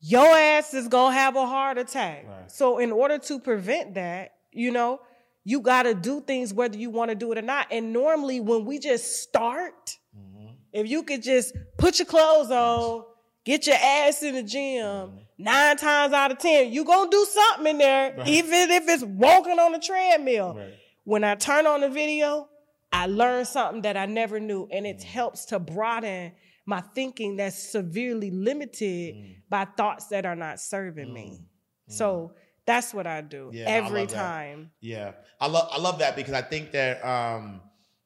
your ass is gonna have a heart attack. Right. So in order to prevent that, you know, you got to do things whether you want to do it or not. And normally when we just start, Mhm. if you could just put your clothes on, get your ass in the gym, nine times out of ten, you gonna do something in there, Right. even if it's walking on the treadmill. Right. When I turn on the video, I learn something that I never knew, and it helps to broaden my thinking that's severely limited Mm. by thoughts that are not serving me. So that's what I do Yeah, I every that. time. Yeah, I love I love that because I think that um,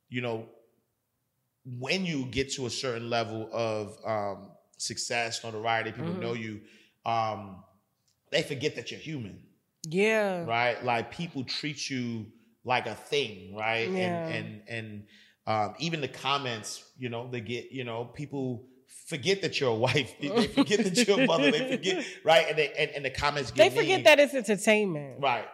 you know when you get to a certain level of um, success, notoriety, people Mhm. know you. Um, they forget that you're human, Yeah. right? Like people treat you like a thing, right? Yeah. And and and um, even the comments, you know, they get, you know, people forget that you're a wife. They forget that you're a mother. They forget, right? And they and, and the comments get They forget that it's entertainment. right?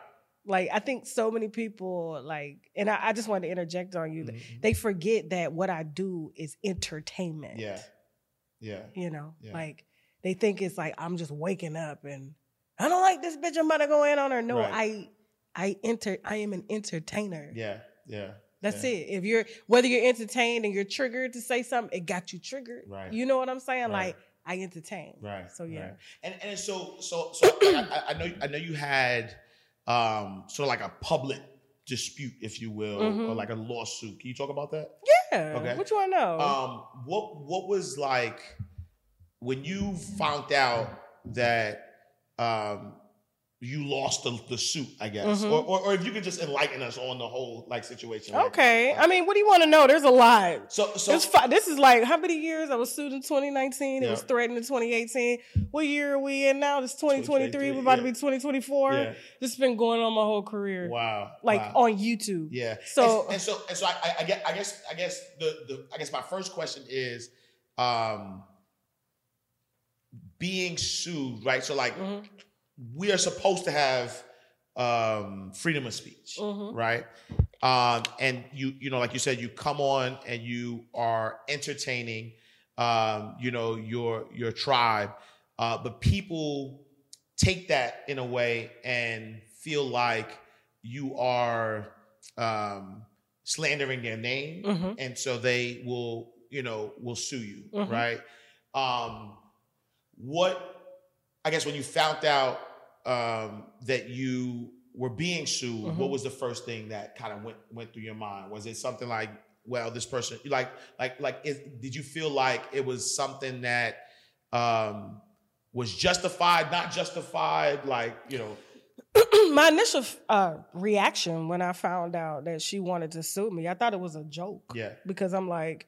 Like I think so many people like, and I, I just wanted to interject on you. Mhm. They forget that what I do is entertainment. Yeah, yeah. You know, Yeah. like they think it's like I'm just waking up and I don't like this bitch. I'm about to go in on her. No, Right. I, I enter. I am an entertainer. Yeah, yeah. That's yeah. it. If you're whether you're entertained and you're triggered to say something, it got you triggered. Right. You know what I'm saying? Right. Like I entertain. Right. So yeah. right. And and so so so I, I- know I know you had um sort of like a public dispute, if you will, or Mhm. like a lawsuit. Can you talk about that? Yeah. Okay. What you want to know? Um, what what was like when you found out that um you lost the, the suit, I guess, or, or or if you could just enlighten us on the whole like situation. like- Okay. I mean, what do you want to know? There's a lot. So so fi- this is like how many years? I was sued in 2019. It was threatened in 2018. What year are we in now? It's 2023. We're about to be 2024. Yeah. This has been going on my whole career. wow, Like wow. on YouTube. Yeah. So- and, and so and so I, I, I guess I guess I guess the the I guess my first question is um being sued, right? So like Mhm. We are supposed to have um freedom of speech, Mhm. right? Um and you you know like you said you come on and you are entertaining um you know your your tribe uh but people take that in a way and feel like you are um, slandering their name, Mhm. and so they will, you know, will sue you, Mhm. right? Um, what I guess when you found out um, that you were being sued, Mhm. what was the first thing that kind of went went through your mind? Was it something like, well, this person, like, like, like, is, did you feel like it was something that um, was justified, not justified, like, you know? my initial uh, reaction when I found out that she wanted to sue me, I thought it was a joke. Yeah. Because I'm like,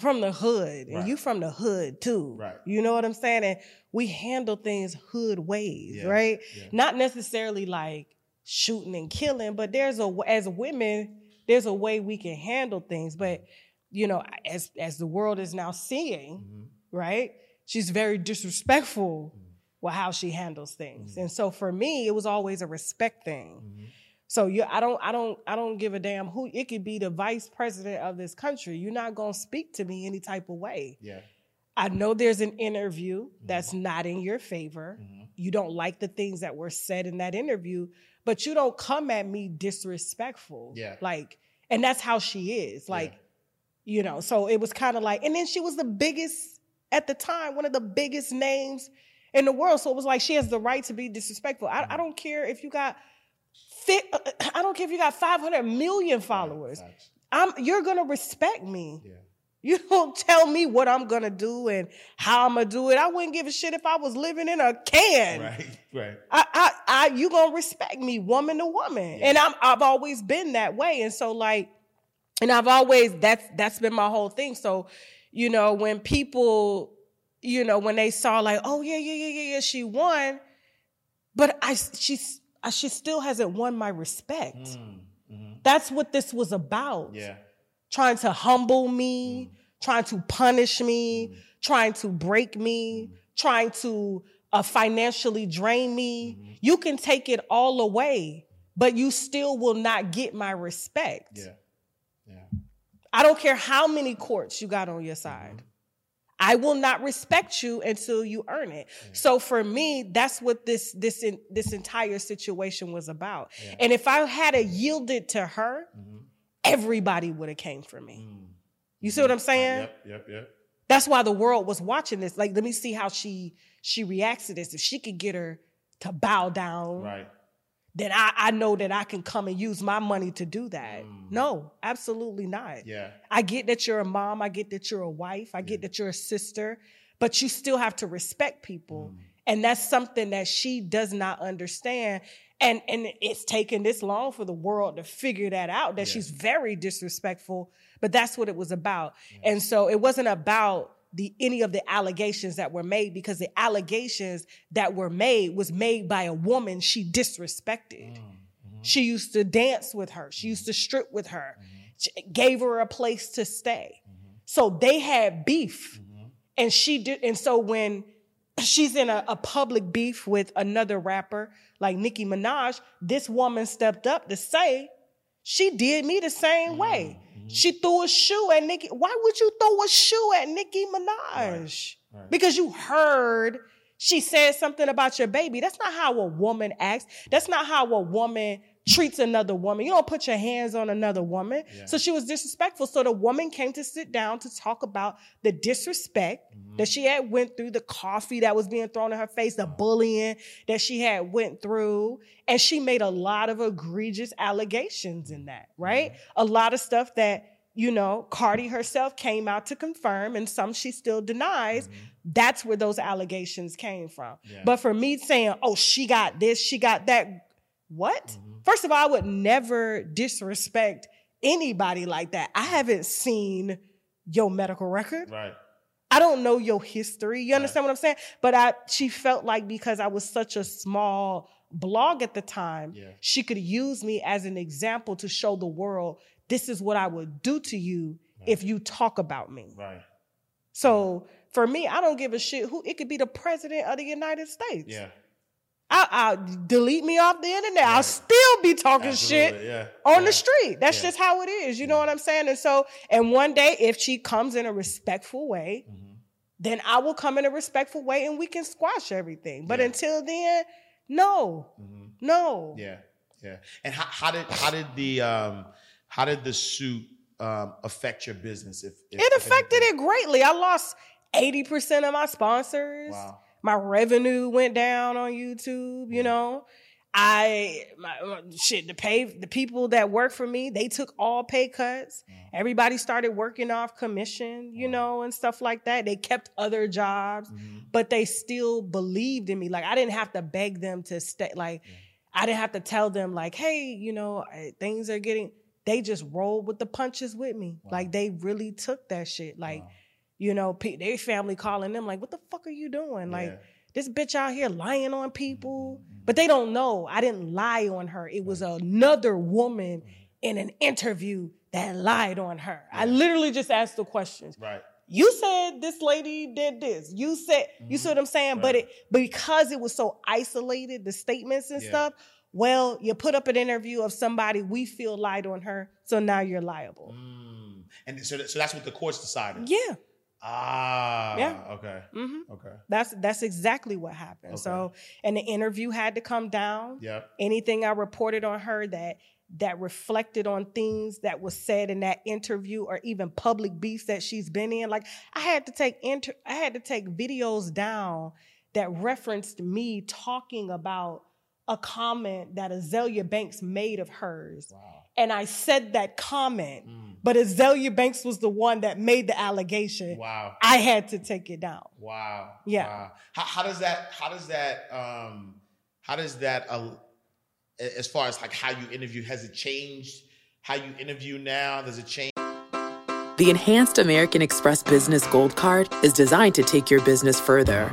from the hood, and Right. you from the hood too. Right. You know what I'm saying? And we handle things hood ways, Yeah. right? Yeah. Not necessarily like shooting and killing, but there's a as women, there's a way we can handle things. But you know, as as the world is now seeing, Mhm. right? She's very disrespectful Mm. with how she handles things. Mhm. And so for me, it was always a respect thing. So you I don't I don't I don't give a damn who it could be the vice president of this country. You're not gonna speak to me any type of way. Yeah. I know there's an interview that's not in your favor. Mhm. You don't like the things that were said in that interview, but you don't come at me disrespectful. Yeah. Like, and that's how she is. Like, you know, so it was kind of like, and then she was the biggest at the time, one of the biggest names in the world. So it was like she has the right to be disrespectful. I, I don't care if you got. Uh, uh, I don't care if you got 500 million followers. Facts. I'm you're gonna respect me. Yeah. You don't tell me what I'm gonna do and how I'm gonna do it. I wouldn't give a shit if I was living in a can. Right. Right. I, I, I, you gonna respect me, woman to woman, Yeah. and I'm, I've always been that way, and so like, and I've always that's that's been my whole thing. So, you know, when people, you know, when they saw like, oh yeah, yeah, yeah, yeah, yeah, she won, but I, she's, I, she still hasn't won my respect. Mm, mhm. That's what this was about Yeah. trying to humble me, Mm. trying to punish me, trying to break me, Mm. trying to uh, financially drain me. Mm-hmm. You can take it all away, but you still will not get my respect. Yeah. Yeah. I don't care how many courts you got on your Mm-hmm. I will not respect you until you earn it. So for me, that's what this this in, this entire situation was about. Yeah. And if I had a yielded to her, Mhm. everybody would have came for me. Mm. You see what I'm saying? Yep. Yep. Yep. That's why the world was watching this. Like, let me see how she she reacts to this. If she could get her to bow down, Right. Then I, I know that I can come and use my money to do that. Mm. No, absolutely not. Yeah. I get that you're a mom. I get that you're a wife. I get that you're a sister, but you still have to respect people. Mm. And that's something that she does not understand. And and it's taken this long for the world to figure that out, that Yeah. she's very disrespectful. But that's what it was about. And so it wasn't about the any of the allegations that were made because the allegations that were made was made by a woman she disrespected. Mm, mm-hmm. She used to dance with her. She used to strip with her. Mm-hmm. She gave her a place to stay. Mm-hmm. So they had beef. Mm-hmm. And she did and so when she's in a, a public beef with another rapper like Nicki Minaj, this woman stepped up to say she did me the same mm. way. She threw a shoe at Nicki. Why would you throw a shoe at Nicki Minaj? Right. Because you heard she said something about your baby. That's not how a woman acts. That's not how a woman treats another woman. You don't put your hands on another woman. Yeah. So she was disrespectful. So the woman came to sit down to talk about the disrespect Mm-hmm. that she had went through, the coffee that was being thrown in her face, the uh-huh. bullying that she had went through, and she made a lot of egregious allegations in that, right? Mm-hmm. A lot of stuff that you know, Cardi herself came out to confirm, and some she still denies. Mm-hmm. That's where those allegations came from. Yeah. But for me saying, oh, she got this, she got that, what? Mm-hmm. First of all, I would never disrespect anybody like that. I haven't seen your medical record. Right. I don't know your history. You understand what I'm saying? But I she felt like because I was such a small blog at the time, Yeah. she could use me as an example to show the world this is what I would do to you if you talk about me. Right. So for me, I don't give a shit who it could be the president of the United States. Yeah. I, I'll delete me off the internet. I'll still be talking Absolutely, shit Yeah. on yeah. the street. That's Yeah. just how it is. You know what I'm saying? And so, and one day, if she comes in a respectful way, Mhm. then I will come in a respectful way and we can squash everything. But until then, no, Mhm. no. Yeah, yeah. And how, how did how did the um how did the suit um affect your business? If, if It if affected anything? it greatly. I lost 80% of my sponsors. Wow. My revenue went down on YouTube, you know. I my, shit the pay the people that work for me, they took all pay cuts. Mm. Everybody started working off commission, you Wow. know, and stuff like that. They kept other jobs, Mhm. but they still believed in me. Like I didn't have to beg them to stay like Yeah. I didn't have to tell them like, "Hey, you know, things are getting they just rolled with the punches with me. Wow. Like they really took that shit. Like Wow. You know, pe- their family calling them like, "What the fuck are you doing?" Like Yeah. this bitch out here lying on people, Mhm. but they don't know. I didn't lie on her. It was another woman in an interview that lied on her. I literally just asked the questions. Right. You said this lady did this. You said you see what I'm saying, but it because it was so isolated, the statements and Yeah. stuff. Well, you put up an interview of somebody we feel lied on her, so now you're liable. Mm. And so, so that's what the courts decided. Yeah. Ah. Yeah. Okay. Mm-hmm. Okay. That's that's exactly what happened. Okay. So, and the interview had to come down. Yep. Anything I reported on her that that reflected on things that was said in that interview or even public beefs that she's been in. Like I had to take inter- I had to take videos down that referenced me talking about a comment that Azealia Banks made of hers. Wow. And I said that comment, Mm. but Azealia Banks was the one that made the allegation. Wow. I had to take it down. Wow. Yeah. Wow. How, how does that? How does that? Um, how does that? Uh, as far as like how you interview, has it changed? How you interview now? Does it change? The Enhanced American Express Business Gold Card is designed to take your business further.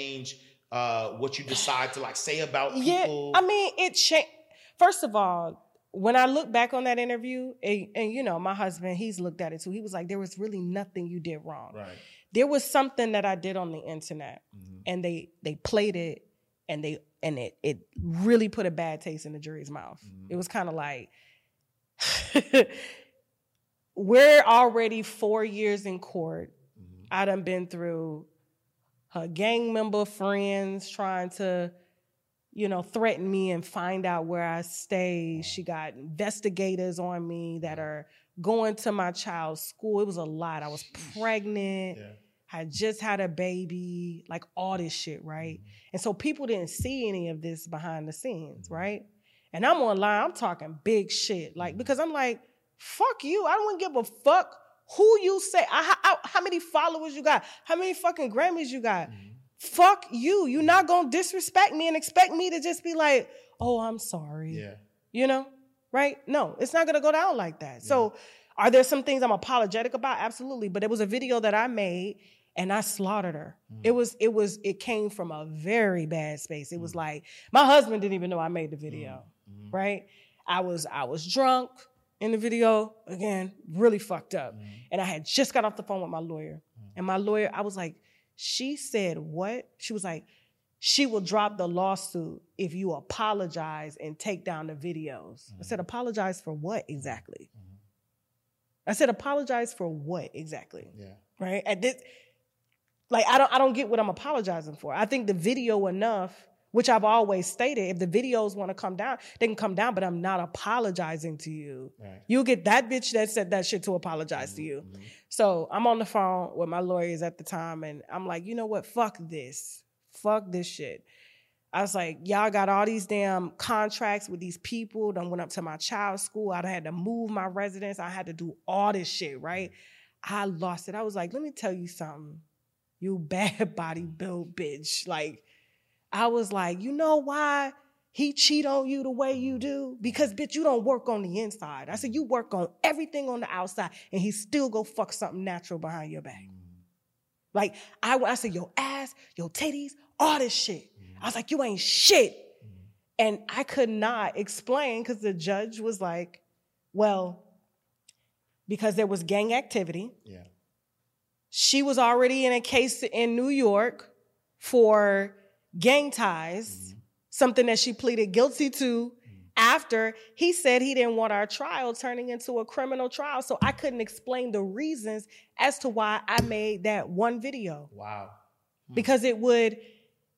Change uh, what you decide to like say about people? Yeah, I mean, it changed. First of all, when I look back on that interview, and, and, you know, my husband, he's looked at it too. He was like, there was really nothing you did wrong. right. There was something that I did on the internet, Mhm. and they they played it, and they and it it really put a bad taste in the jury's mouth. Mhm. It was kind of like. We're already four years in court. Mhm. I done been through her gang member friends trying to, you know, threaten me and find out where I stay. She got investigators on me that are going to my child's school. It was a lot. I was pregnant. Yeah. I just had a baby, like all this shit, right? Mm-hmm. And so people didn't see any of this behind the scenes, mm-hmm. right? And I'm online, I'm talking big shit, like mm-hmm. because I'm like, fuck you. I don't give a fuck who you say. I, how, how many followers you got? How many fucking Grammys you got? Mm-hmm. Fuck you. You're not gonna disrespect me and expect me to just be like, oh, I'm sorry. Yeah. You know, right? No, it's not gonna go down like that. So, are there some things I'm apologetic about? Absolutely. But it was a video that I made, and I slaughtered her. Mm. It was it was it came from a very bad space. It was mm. like my husband didn't even know I made the video, mm. right? I was I was drunk in the video again, really fucked up, mm-hmm. and I had just got off the phone with my lawyer, mm-hmm. and my lawyer I was like, she said what? She was like, she will drop the lawsuit if you apologize and take down the videos. I said, mm-hmm. apologize for what exactly? I said, apologize for what exactly? Yeah. right? At this, like I don't I don't get what I'm apologizing for. I think the video enough, which I've always stated, if the videos want to come down, they can come down, but I'm not apologizing to you. Right. You'll get that bitch that said that shit to apologize to mm-hmm, you. Mm-hmm. So I'm on the phone with my lawyers at the time, and I'm like, you know what? Fuck this. Fuck this shit. I was like, y'all got all these damn contracts with these people. Done went up to my child's school. I had to move my residence. I had to do all this shit, right? Mm-hmm. I lost it. I was like, let me tell you something. You bad body built bitch. Like, I was like, you know why he cheat on you the way you do? Because bitch, you don't work on the inside. I said, you work on everything on the outside, and he still go fuck something natural behind your back. Mm. Like I, I said, your ass, your titties, all this shit. Mm. I was like, you ain't shit. Mm. And I could not explain because the judge was like, well, because there was gang activity. Yeah. She was already in a case in New York for gang ties, mm-hmm. something that she pleaded guilty to mm-hmm. after he said he didn't want our trial turning into a criminal trial. So I couldn't explain the reasons as to why I made that one video Wow. Hmm. because it would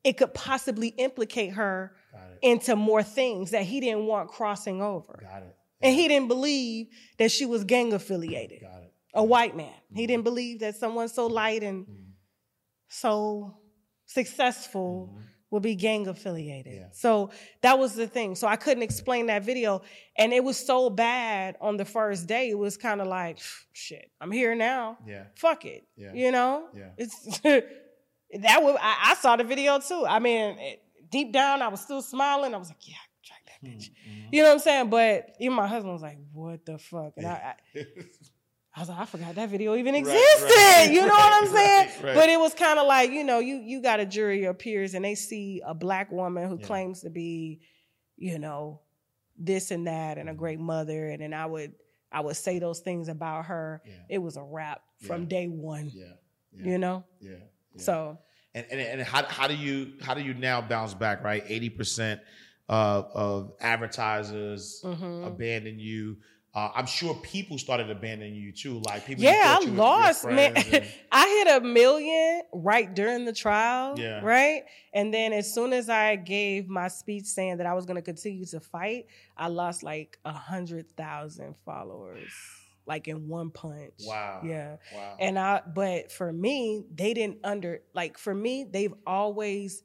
it could possibly implicate her into more things that he didn't want crossing over. Got it. And he didn't believe that she was gang affiliated. Got it. A white man. He hmm. didn't believe that someone so light and hmm. so successful mm-hmm. will be gang affiliated. Yeah. So that was the thing. So I couldn't explain that video. And it was so bad on the first day. It was kind of like, shit, I'm here now. Yeah. Fuck it. Yeah. You know? Yeah. It's that was I, I saw the video too. I mean, it, deep down, I was still smiling. I was like, yeah, I can track that hmm. bitch. Mm-hmm. You know what I'm saying? But even my husband was like, what the fuck? And I, I, I was like, I forgot that video even existed. right. You know what I'm saying? Right, right. But it was kind of like, you know, you you got a jury of peers and they see a black woman who Yeah. claims to be, you know, this and that and a great mother. And then I would I would say those things about her. Yeah. It was a wrap from Yeah. day one. Yeah. You know? Yeah. So and and, and how, how do you how do you now bounce back right 80% of, of advertisers mhm. abandon you uh, i'm sure people started abandoning you too like people Yeah, I you were your lost, man. and- I hit a million right during the trial, Yeah. right? And then as soon as I gave my speech saying that I was going to continue to fight, I lost like a hundred thousand followers, like in one punch. wow Yeah. wow And I, but for me, they didn't under like for me, they've always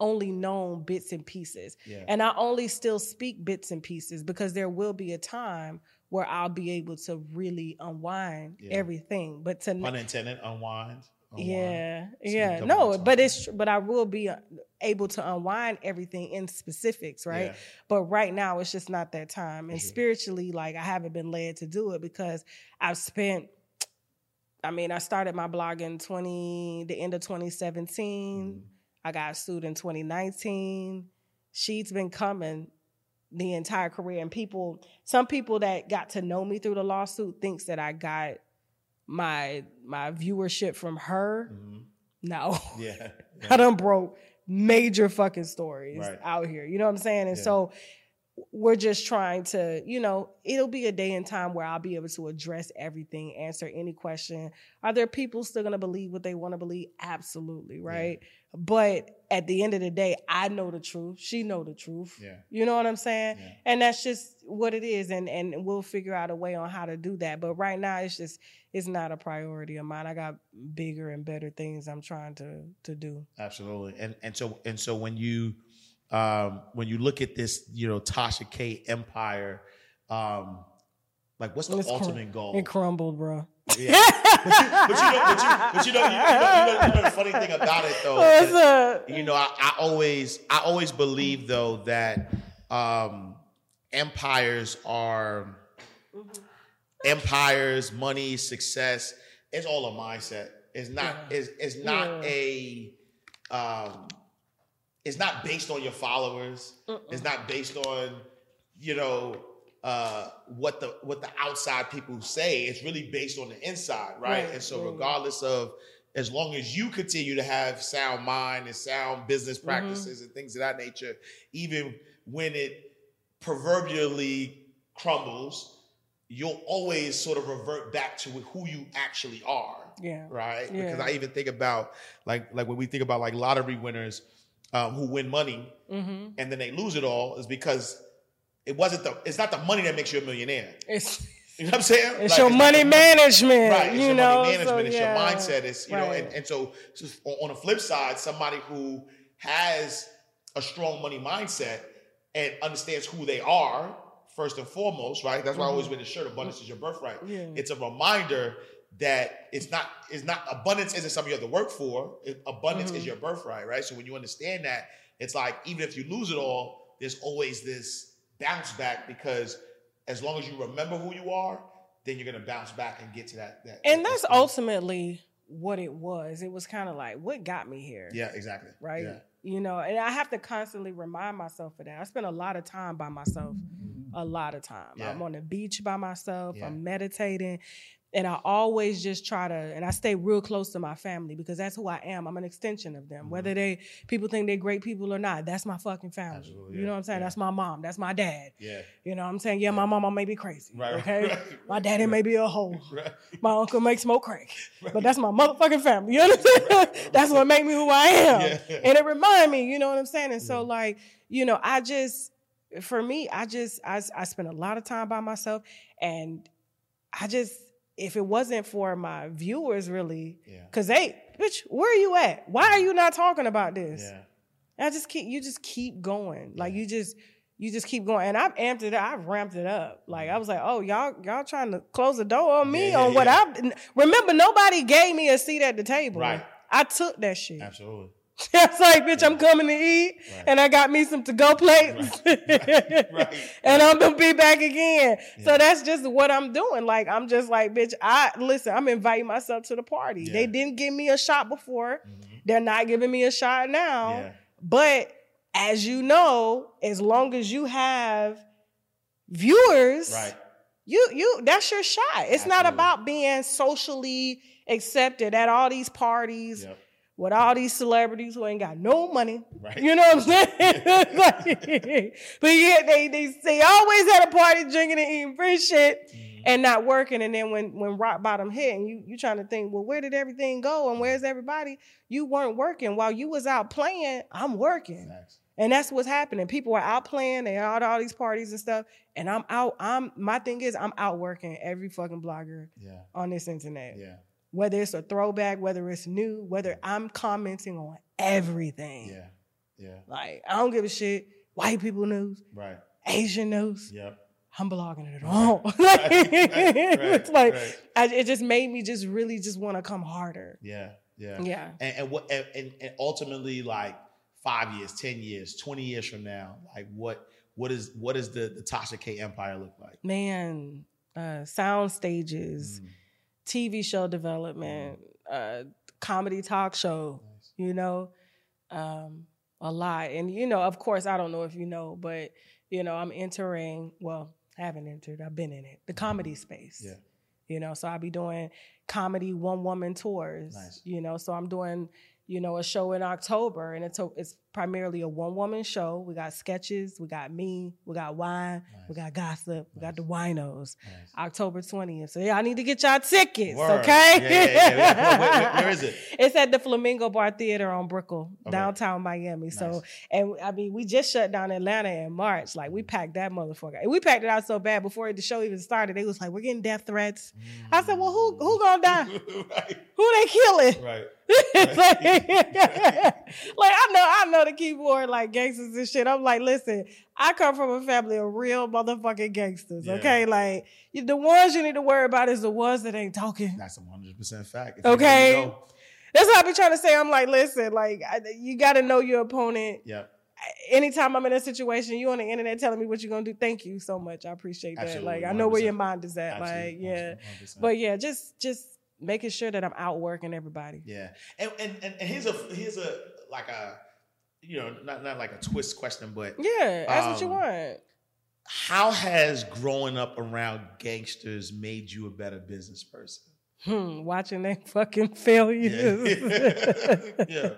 only known bits and pieces. yeah And I only still speak bits and pieces because there will be a time where I'll be able to really unwind Yeah. everything. But to unintended unwind, unwind. yeah, yeah, no, but it's but I will be uh, able to unwind everything in specifics, right? Yeah. But right now it's just not that time. And Sure. spiritually, like I haven't been led to do it because I've spent. I mean, I started my blog in twenty the end of 2017. Mm-hmm. I got sued in 2019. She's been coming the entire career. And people, some people that got to know me through the lawsuit thinks that I got my my viewership from her. Mhm. No. yeah I done broke major fucking stories Right. out here. You know what I'm saying? And Yeah. so we're just trying to, you know, it'll be a day and time where I'll be able to address everything, answer any question. Are there people still gonna believe what they want to believe? Absolutely, right? But at the end of the day, I know the truth. She know the truth. yeah You know what I'm saying? Yeah. And that's just what it is. And and we'll figure out a way on how to do that. But right now it's just it's not a priority of mine. I got bigger and better things I'm trying to to do. Absolutely. And and so and so when you um when you look at this, you know, Tasha K empire, um, like what's the It's ultimate goal? It crumbled, bro. Yeah. but, you, know, but you, but you know, you, know, you know, you know the funny thing about it though. Up? you know, I, I always, I always believe though that um, empires are empires, money, success. It's all a mindset. It's not Yeah. is it's not Yeah. a um it's not based on your followers. It's not based on, you know, uh what the what the outside people say. It's really based on the inside, right? Right. And so regardless of as long as you continue to have sound mind and sound business Mm-hmm. practices and things of that nature, even when it proverbially crumbles, you'll always sort of revert back to who you actually are Yeah. right? Yeah. Because I even think about like like when we think about like lottery winners um, who win money Mm-hmm. and then they lose it all is because it wasn't the it's not the money that makes you a millionaire. It's You know what I'm saying? it's Like, your not money the- management. Right, it's you your know, money management, so, it's yeah. your mindset, it's you know, and, and so, so on the flip side, somebody who has a strong money mindset and understands who they are first and foremost, right? That's why I always wear the shirt, abundance is your birthright. Mm-hmm. Yeah. It's a reminder that it's not it's not abundance isn't something you have to work for. It- abundance Mm-hmm. is your birthright, right? So when you understand that, it's like even if you lose it all, there's always this bounce back because as long as you remember who you are, then you're gonna bounce back and get to that. that and that that's point. ultimately what it was. It was kind of like, what got me here? Yeah, exactly. Right. Yeah. You know, and I have to constantly remind myself of that. I spend a lot of time by myself. A lot of time. Yeah. I'm on the beach by myself. Yeah. I'm meditating. And I always just try to, and I stay real close to my family because that's who I am. I'm an extension of them. Mm-hmm. Whether they people think they're great people or not, that's my fucking family. Absolutely, You yeah, know what I'm saying? yeah. That's my mom. That's my dad. Yeah. You know what I'm saying? Yeah, my mama may be crazy. Right, Okay. right, my daddy may be a hoe. Right. My uncle may smoke crack. But that's my motherfucking family. You understand? that's what make me who I am. Yeah. And it remind me, you know what I'm saying? And so like, you know, I just for me, I just I, I spend a lot of time by myself and I just if it wasn't for my viewers really, Yeah. cause they, bitch, where are you at? Why are you not talking about this? Yeah. I just keep you just keep going. Like you just you just keep going. And I've amped it up, I've ramped it up. Like I mm-hmm. was like, oh, y'all, y'all trying to close the door on me Yeah, yeah, on what. I've remember nobody gave me a seat at the table. Right. I took that shit. Absolutely. It's like, bitch, I'm coming to eat, Right. and I got me some to-go plates, Right. and I'm gonna be back again. So that's just what I'm doing. Like, I'm just like, bitch, I listen. I'm inviting myself to the party. Yeah. They didn't give me a shot before. Mhm. They're not giving me a shot now. Yeah. But as you know, as long as you have viewers, Right. you you that's your shot. It's not about being socially accepted at all these parties Yep. With all these celebrities who ain't got no money. Right. You know what I'm saying? Like, but yeah, they, they they always had a party drinking and eating free shit Mm-hmm. and not working. And then when when rock bottom hit and you you trying to think, well, where did everything go and where's everybody? You weren't working while you was out playing. I'm working. Facts. And that's what's happening. People are out playing, they are at all these parties and stuff. And I'm out, I'm my thing is I'm out working every fucking blogger Yeah. on this internet. Yeah. Whether it's a throwback, whether it's new, whether I'm commenting on everything. Yeah. Yeah. Like, I don't give a shit. White people news, Right. Asian news. Yep. I'm blogging it all. right, it's like right. I, it just made me just really just want to come harder. Yeah. Yeah. Yeah. And, and what and, and, and ultimately like five years, ten years, twenty years from now, like what what is what is the the Tasha K empire look like? Man, uh, sound stages, Mm. TV show development, uh, comedy talk show, Nice. you know, um, a lot. And, you know, of course, I don't know if you know, but, you know, I'm entering, well, I haven't entered, I've been in it, the comedy space. Yeah. You know, so I'll be doing comedy one woman tours. Nice. You know, so I'm doing, you know, a show in October and it's it's primarily a one woman show. We got sketches, we got me, we got wine, we got gossip, we got the winos. Nice. October 20th. So yeah, I need to get y'all tickets, Word. okay? Yeah, yeah, yeah. Where- where- is it? It's at the Flamingo Bar Theater on Brickell, Okay. downtown Miami. So, and I mean, we just shut down Atlanta in March. Like, we mm-hmm. packed that motherfucker. And we packed it out so bad before the show even started. They was like, "We're getting death threats." I said, "Well, who mm. who gonna die? right. Who they killing?" Right. It's like, like I know, I know the keyboard like gangsters and shit. I'm like, listen, I come from a family of real motherfucking gangsters. Yeah. Okay, like the ones you need to worry about is the ones that ain't talking. That's a hundred percent fact. If you know, Okay. you know. That's what I be trying to say. I'm like, listen, like I, you got to know your opponent. Yep. Anytime I'm in a situation, you on the internet telling me what you're gonna do. Thank you so much. I appreciate that. Absolutely, like I know where your mind is at. Absolutely. Like yeah, 100%. but yeah, just just making sure that I'm outworking everybody. Yeah, and and and, and here's a here's a like a you know not not like a twist question, but Yeah, that's what you Um, want. how has growing up around gangsters made you a better business person? Hmm, watching they fucking failures. Yeah. yeah.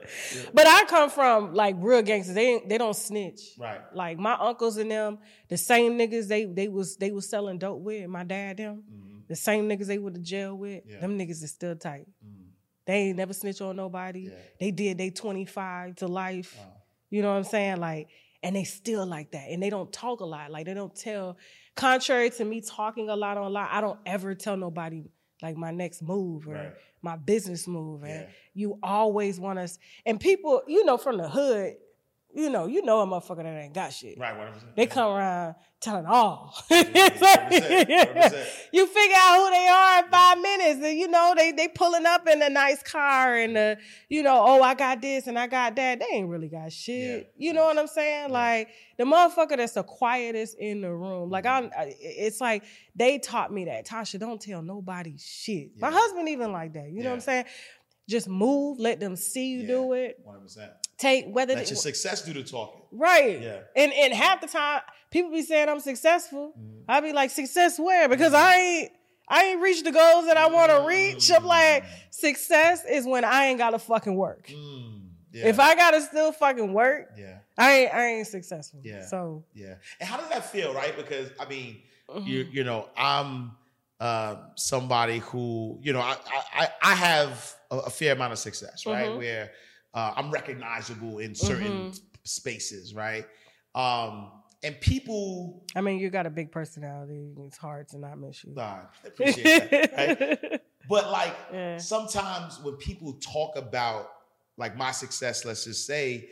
But I come from like real gangsters. They they don't snitch. Right. Like my uncles and them, the same niggas they they was they was selling dope with. My dad them, Mhm. the same niggas they went to jail with. Yeah. Them niggas is still tight. Mm. They ain't never snitch on nobody. Yeah. They did they 25 to life. Wow. You know what I'm saying? Like, and they still like that. And they don't talk a lot. Like they don't tell. Contrary to me talking a lot online, I don't ever tell nobody like my next move or Right. my business move. And Yeah. you always want us. And people, you know, from the hood, you know, you know a motherfucker that ain't got shit. Right. 100%. They come around telling all. It's 100%, 100%. you figure out who they are in five minutes. And you know, they they pulling up in a nice car and the, you know, oh, I got this and I got that. They ain't really got shit. Yeah, You know what I'm saying? Like the motherfucker that's the quietest in the room. Like I'm. It's like they taught me that. Tasha, don't tell nobody shit. My husband even like that. You know what I'm saying? Just move, let them see you Yeah. do it. 100%. Take whether they, your success due to talking. Right. Yeah. And and half the time people be saying I'm successful. Mhm. I be like, success where? Because I ain't I ain't reached the goals that I want to reach. I'm like, success is when I ain't gotta fucking work. Mm. Yeah. If I gotta still fucking work, Yeah. I ain't I ain't successful. Yeah. So Yeah. And how does that feel, right? Because I mean, mhm. you you know, I'm uh, somebody who you know, I I, I have a, a fair amount of success, right? Mhm. Where uh, I'm recognizable in certain Mhm. spaces, right? Um, and people, I mean you got a big personality. It's hard to not miss you. uh, I appreciate that, right? But like Yeah. sometimes when people talk about like my success, let's just say,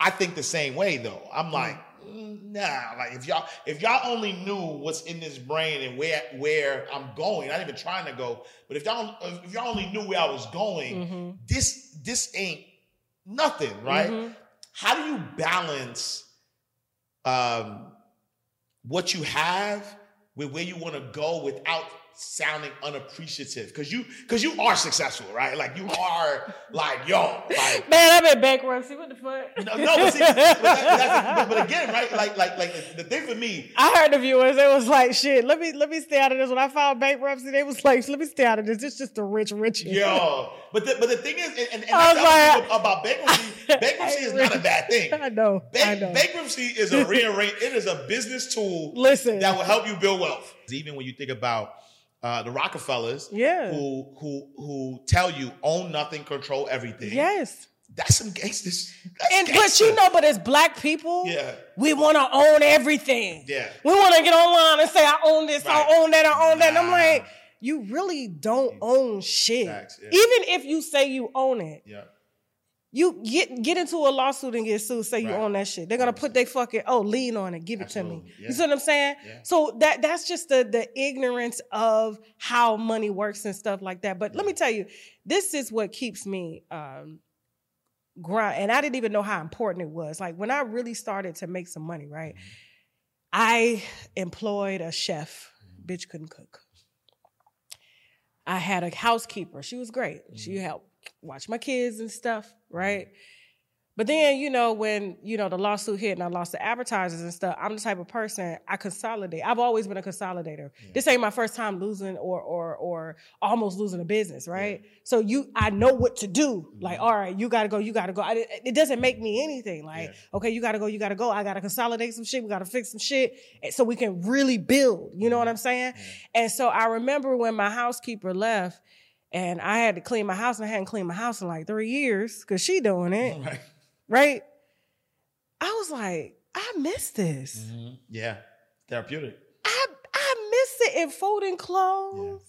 I think the same way though. I'm like, mm, nah, like if y'all if y'all only knew what's in this brain and where where I'm going, not even trying to go, but if y'all if y'all only knew where I was going, Mhm. this this ain't nothing, right? Mhm. How do you balance um what you have with where you want to go without sounding unappreciative because you because you are successful right like you are like yo like Man, I'm in bankruptcy. What the fuck? no, no but, see, but, that- but- but again right like like like the, the thing for me I heard the viewers. It was like, shit. Let me let me stay out of this. When I filed bankruptcy, they was like, let me stay out of this. It's just the rich, rich. yo but the, but the thing is and, and, and I was like- about bankruptcy bankruptcy is not a bad thing I know. I know. bankruptcy is a rearrange it is a business tool Listen. that will help you build wealth. Even when you think about uh, the Rockefellers, Yeah. who who who tell you own nothing, control everything. Yes. that's some gangsters. That's And but gangster. you know, but as black people, Yeah. we want to own everything. Yeah. We want to get online and say, I own this, Right. I own that, I own that. And I'm like, you really don't own shit. Facts, yeah. Even if you say you own it, yeah, you get get into a lawsuit and get sued, say you Right. own that shit. They're gonna put their fucking oh lien on it, give it to me. yeah. You see what I'm saying? Yeah. So that that's just the the ignorance of how money works and stuff like that. But let me tell you, this is what keeps me um grind. And I didn't even know how important it was. Like when I really started to make some money, right? Mm-hmm. I employed a chef. Bitch couldn't cook. I had a housekeeper. She was great. She Mm-hmm. helped watch my kids and stuff, mm-hmm. right? But then, you know, when, you know, the lawsuit hit and I lost the advertisers and stuff, I'm the type of person I consolidate. I've always been a consolidator. This ain't my first time losing or or or almost losing a business, right? So you I know what to do. Mm-hmm. Like, all right, you gotta go, you gotta go. I, it doesn't make me anything. Like, Yeah. okay, you gotta go, you gotta go. I gotta consolidate some shit. We gotta fix some shit eh, so we can really build. You know what mm-hmm. I'm saying? And so I remember when my housekeeper left and I had to clean my house and I hadn't cleaned my house in like three years because she doing it, right. right? I was like, I miss this. Mhm. Yeah, therapeutic. I I miss it in folding clothes,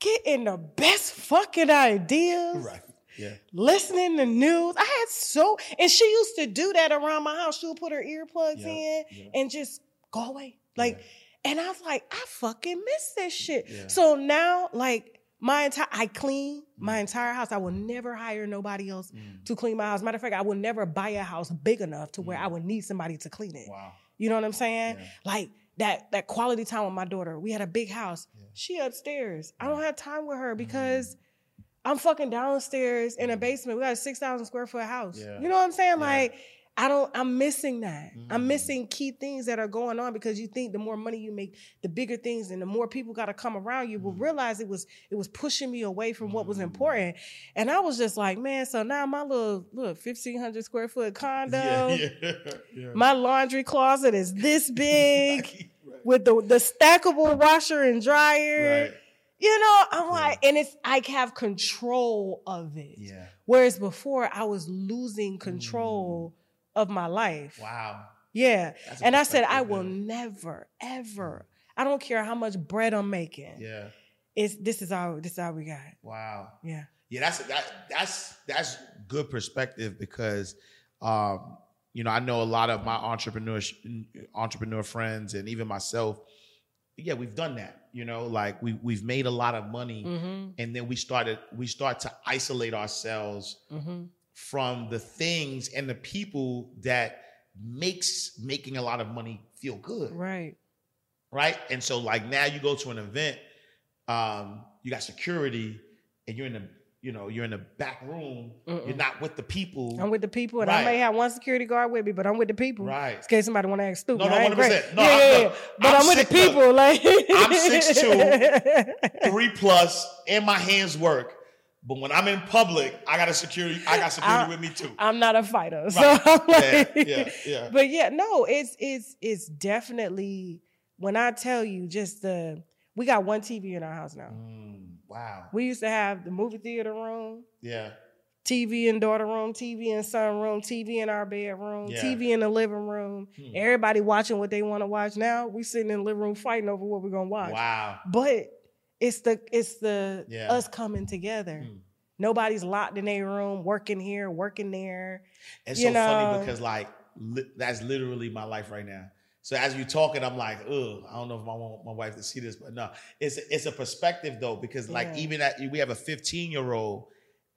getting the best fucking ideas, Right. Yeah. listening to news. I had so, and she used to do that around my house. She would put her earplugs Yeah, in yeah. and just go away. Like, and I was like, I fucking miss this shit. Yeah. So now, like, my entire, I clean my entire house. I will never hire nobody else Mm. to clean my house. Matter of fact, I will never buy a house big enough to where I would need somebody to clean it. Mm. Wow. You know what I'm saying? Yeah. Like that that quality time with my daughter. We had a big house. Yeah. She upstairs. I don't have time with her because I'm fucking downstairs in a basement. We got a six thousand square foot house. Yeah. You know what I'm saying? Like, I don't. I'm missing that. Mhm. I'm missing key things that are going on because you think the more money you make, the bigger things, and the more people got to come around you. Will Mhm. realize it was it was pushing me away from what was Mhm. important, and I was just like, man. So now my little look, fifteen hundred square foot condo. yeah, yeah, yeah. My laundry closet is this big right. with the the stackable washer and dryer. right. You know, I'm like, and it's I have control of it. Yeah. Whereas before I was losing control of my life. Wow. Yeah. That's And I said, I will never, ever. I don't care how much bread I'm making. Yeah. It's this is all this is all we got. Wow. Yeah. Yeah, that's that, that's that's good perspective because um, you know I know a lot of my entrepreneur entrepreneur friends and even myself. Yeah, we've done that. You know, like we we've made a lot of money, Mm-hmm. and then we started we start to isolate ourselves Mm-hmm. From the things and the people that makes making a lot of money feel good Right. right? And so like now you go to an event, um, you got security, and you're in the you know you're in the back room. You're not with the people. I'm with the people, and Right. I may have one security guard with me, but I'm with the people. Right. In case somebody want to act stupid. No, no, I 100%. No, yeah, I'm- yeah, no, yeah. But I'm I'm, with the people. Like I'm 6'2", Three plus, and my hands work. But when I'm in public, I got a security. I got security I- with me too. I'm not a fighter. So Right. I'm Yeah, yeah, yeah. But yeah, no, it's it's it's definitely when I tell you just the we got one TV in our house now. Mm, wow. We used to have the movie theater room, Yeah. TV in daughter room, TV in son room, TV in our bedroom, Yeah. TV in the living room. Hmm. Everybody watching what they want to watch. Now we sitting in the living room fighting over what we're gonna watch. Wow. But it's the it's the Yeah. us coming together. Hmm. Nobody's locked in their room, working here, working there. It's so funny because like li- that's literally my life right now. So as you're talking, I'm like, ugh, I don't know if I want my wife to see this, but no, it's it's a perspective though because like Yeah. even at we have a 15 year old,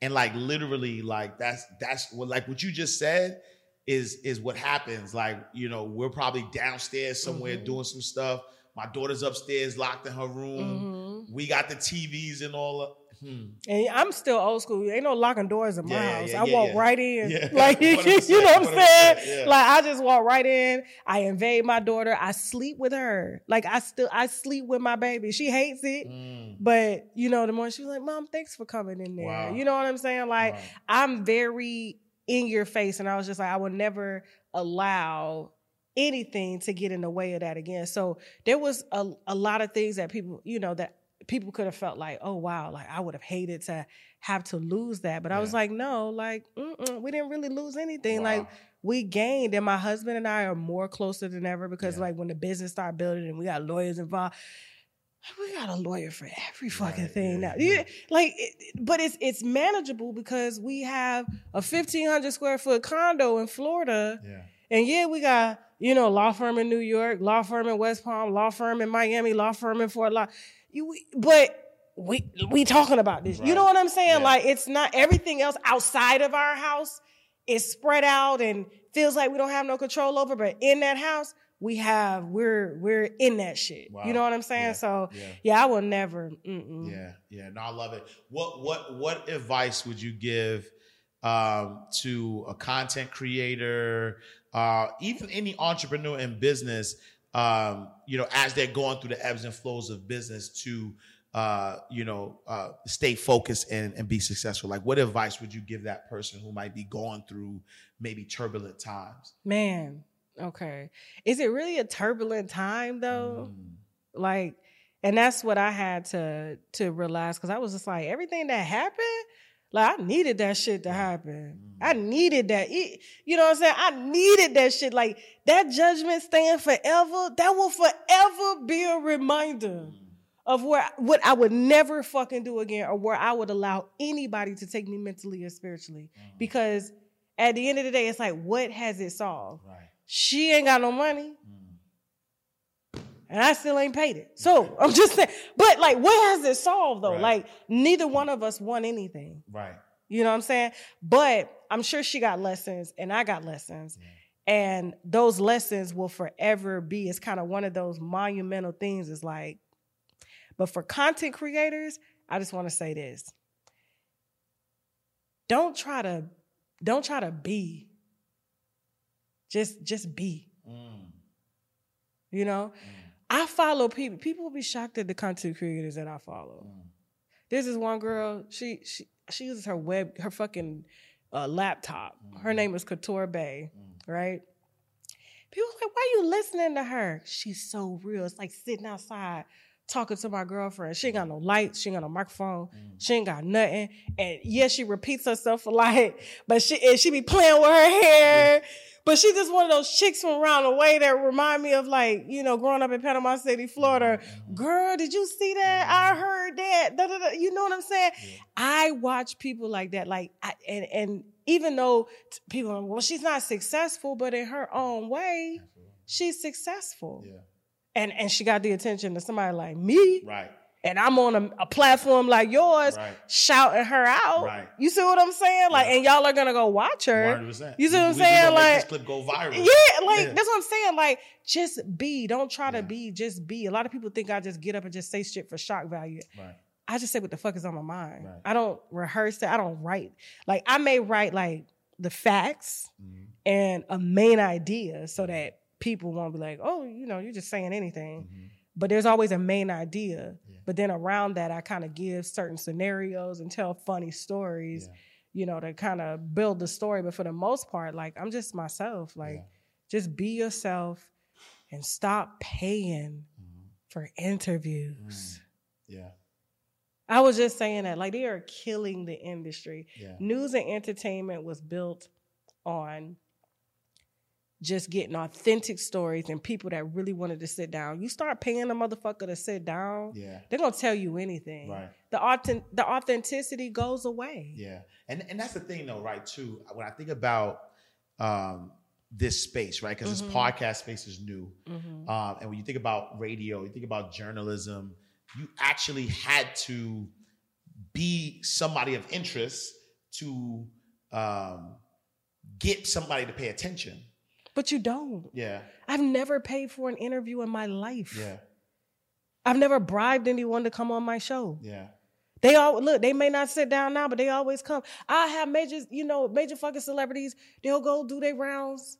and like literally like that's that's what like what you just said is is what happens. Like you know we're probably downstairs somewhere Mhm. doing some stuff. My daughter's upstairs locked in her room. Mhm. We got the TVs and all. Of, hmm. And I'm still old school. Ain't no locking doors in my Yeah, yeah, house. yeah, I walk yeah. right in. Yeah, Like you 100%, know what I'm saying? yeah. Like I just walk right in. I invade my daughter. I sleep with her. Like I still I sleep with my baby. She hates it. Mm. But you know, the morning she's like, Mom, thanks for coming in there. Wow. You know what I'm saying? Like Wow. I'm very in your face. And I was just like, I will never allow anything to get in the way of that again. So there was a, a lot of things that people, you know, that people could have felt like, oh wow, like I would have hated to have to lose that. But I was like, no, like we didn't really lose anything. Wow. Like we gained, and my husband and I are more closer than ever because Yeah. like when the business started building and we got lawyers involved. We got a lawyer for every fucking Right, thing yeah, now. yeah. Like, it, but it's it's manageable because we have a fifteen hundred square foot condo in Florida, Yeah. and yeah, we got you know law firm in New York, law firm in West Palm, law firm in Miami, law firm in Fort Law. You, but we we talking about this. You know what I'm saying? Yeah. Like, it's not everything else outside of our house is spread out and feels like we don't have no control over. But in that house, we have we're we're in that shit. Wow. You know what I'm saying? Yeah. So Yeah. yeah, I will never. Mm-mm. Yeah, yeah, no, I love it. What what what advice would you give um, to a content creator, uh, even any entrepreneur in business? Um, you know, as they're going through the ebbs and flows of business, to uh, you know, uh, stay focused and, and be successful. Like, what advice would you give that person who might be going through maybe turbulent times? Man, okay. Is it really a turbulent time though? Mm, Like, and that's what I had to to realize because I was just like, everything that happened, like I needed that shit to happen. Mm-hmm. I needed that. It- you know what I'm saying? I needed that shit. Like that judgment stand forever, that will forever be a reminder mm-hmm. of where what I would never fucking do again or where I would allow anybody to take me mentally or spiritually. Mm-hmm. Because at the end of the day, it's like, what has it solved? right. She ain't got no money. Mm. And I still ain't paid it. So I'm just saying, but like, what has it solved though? Right. Like, neither one of us won anything. Right. You know what I'm saying? But I'm sure she got lessons and I got lessons. And those lessons will forever be, it's kind of one of those monumental things. Is like, but for content creators, I just want to say this. don't try to don't try to be. Just just be. Mm. You know? I follow people. People will be shocked at the content creators that I follow. Mm. This is one girl, she she she uses her web, her fucking uh, laptop. Her name is Couture Bay, right? People like, why are you listening to her? She's so real. It's like sitting outside talking to my girlfriend. She ain't got no lights. She ain't got no microphone. She ain't got nothing. And yes, she repeats herself a lot, but she and she be playing with her hair. But she's just one of those chicks from around the way that remind me of like, you know, growing up in Panama City, Florida. Girl, did you see that? I heard that. Da, da, da. You know what I'm saying? I watch people like that. Like, I, and, and even though people are, well, she's not successful, but in her own way, she's successful. Yeah. And, and she got the attention of somebody like me. Right. And I'm on a, a platform like yours, Right. shouting her out. Right. You see what I'm saying? Like, Yeah. and y'all are gonna go watch her. 100%. You see what I'm We- we saying? make Like, this clip go viral. yeah, like Yeah. that's what I'm saying. Like, just be. Don't try to be. Just be. A lot of people think I just get up and just say shit for shock value. Right. I just say what the fuck is on my mind. Right. I don't rehearse it. I don't write. Like I may write like the facts Mhm. and a main idea so that people won't be like, oh, you know, you're just saying anything. Mhm. But there's always a main idea. But then around that, I kind of give certain scenarios and tell funny stories, Yeah. you know, to kind of build the story. But for the most part, like I'm just myself. Like Yeah. just be yourself and stop paying Mhm. for interviews. Yeah. I was just saying that, like they are killing the industry. Yeah. News and entertainment was built on just getting authentic stories and people that really wanted to sit down. You start paying a motherfucker to sit down, Yeah. they're gonna tell you anything. Right. The authentic, the authenticity goes away. Yeah, and and that's the thing though, right? Too when I think about um, this space, right? Because Mhm. this podcast space is new, Mhm. um, and when you think about radio, you think about journalism, you actually had to be somebody of interest to um, get somebody to pay attention. But you don't. Yeah, I've never paid for an interview in my life. yeah, I've never bribed anyone to come on my show. yeah, They all look, they may not sit down now, but they always come. I have major, you know, major fucking celebrities, they'll go do their rounds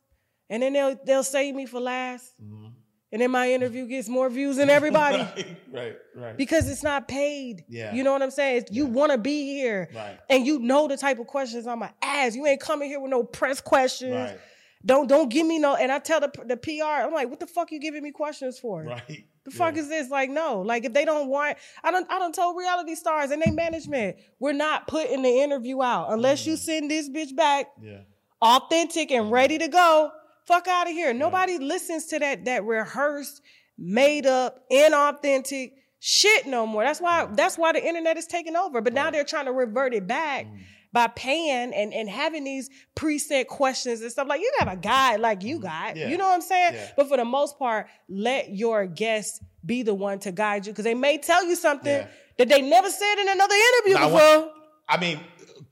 and then they'll they'll save me for last. Mhm. And then my interview gets more views than everybody. right, right, right, because it's not paid. Yeah. You know what I'm saying? It's- You want to be here. right, And you know the type of questions I'm gonna ask. You ain't coming here with no press questions. right, Don't don't give me no. And I tell the the PR, I'm like, what the fuck you giving me questions for? right. The fuck Yeah. is this? Like, no. Like, if they don't want, I don't, I don't tell reality stars and they management, we're not putting the interview out unless Mm. you send this bitch back Yeah, authentic and ready to go. Fuck out of here. Nobody listens to that that rehearsed, made up, inauthentic shit no more. That's why. That's why the internet is taking over. But now they're trying to revert it back. Mm. By paying and, and having these preset questions and stuff like you have a guide like you got, Mm. Yeah. you know what I'm saying? Yeah. But for the most part, let your guests be the one to guide you because they may tell you something Yeah. that they never said in another interview Now, before. I mean,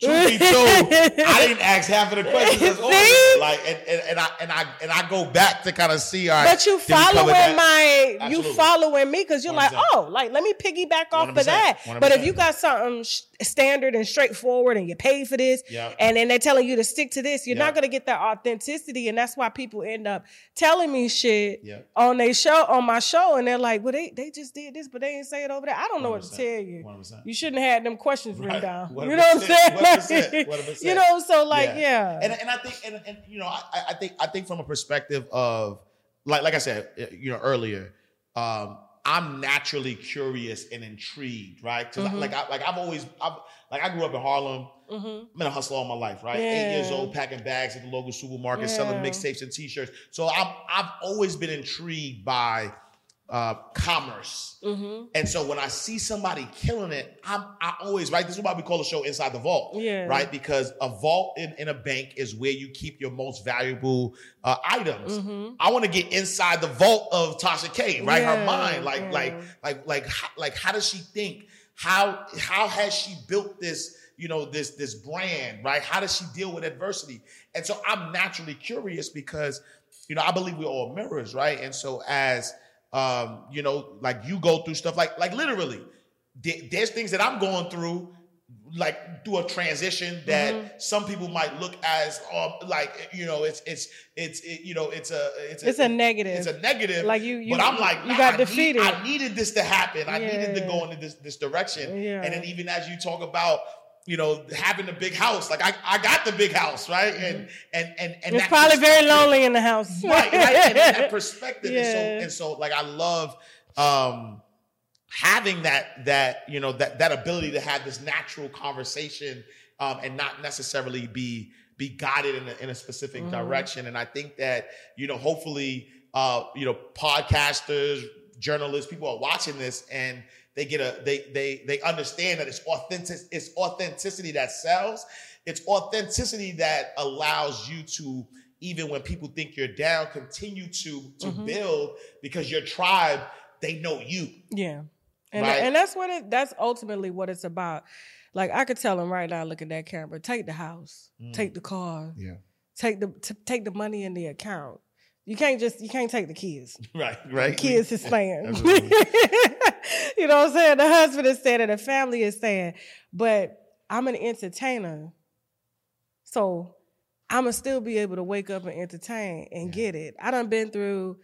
truth be told, I didn't ask half of the questions. Like, and, and, and I and I and I go back to kind of see. All right, But you did we cover following my, Absolutely. you following me because you're like, 100%. oh, like let me piggyback off of 100%, that. But if you got something sh- standard and straightforward and you pay for this, Yeah. and then they're telling you to stick to this, you're Yeah. not gonna get that authenticity, and that's why people end up telling me shit Yeah. on they show on my show, and they're like, well, they they just did this, but they didn't say it over there. I don't know what to tell you. 100%. You shouldn't have had them questions written Right. down. You know what I'm saying? 100%, 100%. you know, so like, yeah. And and I think and, and you know I, I think I think from a perspective of like like I said you know earlier, um, I'm naturally curious and intrigued, right? Because Mhm. like I, like I've always I've, like I grew up in Harlem. hmm I've been a hustler all my life, right? Eight years old, packing bags at the local supermarket, selling Yeah. mixtapes and T-shirts. So I'm I've always been intrigued by uh, commerce. hmm And so when I see somebody killing it, I'm I always right. This is why we call the show Inside the Vault, Yeah. right? Because a vault in, in a bank is where you keep your most valuable uh, items. hmm I want to get inside the vault of Tasha K, right? Her mind, like yeah. like like like how, like how does she think? How how has she built this? You know this this brand, right? How does she deal with adversity? And so I'm naturally curious because you know I believe we're all mirrors, right? And so as um, you know, like you go through stuff like like literally, there- there's things that I'm going through like do a transition that Mm-hmm. some people might look as um, like you know it's it's it's it, you know it's a it's a, It's a negative. it's a negative Like you- you- but I'm like you nah, got I need- defeated. I needed this to happen I needed to go into this this direction Yeah. and then even as you talk about you know having the big house like I, I got the big house right and and and and Mm-hmm. It's probably very lonely in the house. right, right. And that perspective. And, so, Yeah. and so, like, I love um, having that that you know that that ability to have this natural conversation um, and not necessarily be be guided in a, in a specific Mm-hmm. direction. And I think that you know, hopefully, uh, you know, podcasters, journalists, people are watching this and they get a they they they understand that it's authentic it's authenticity that sells it's authenticity that allows you to even when people think you're down continue to to Mm-hmm. build because your tribe they know you Yeah. And Right. and that's what it that's ultimately what it's about. Like I could tell him right now, look at that camera. Take the house, take the car, yeah take the t- take the money in the account. You can't just you can't take the kids. right right The Kids is staying. You know what I'm saying? The husband is staying and the family is staying. But I'm an entertainer. So I'ma still be able to wake up and entertain and get it. I done been through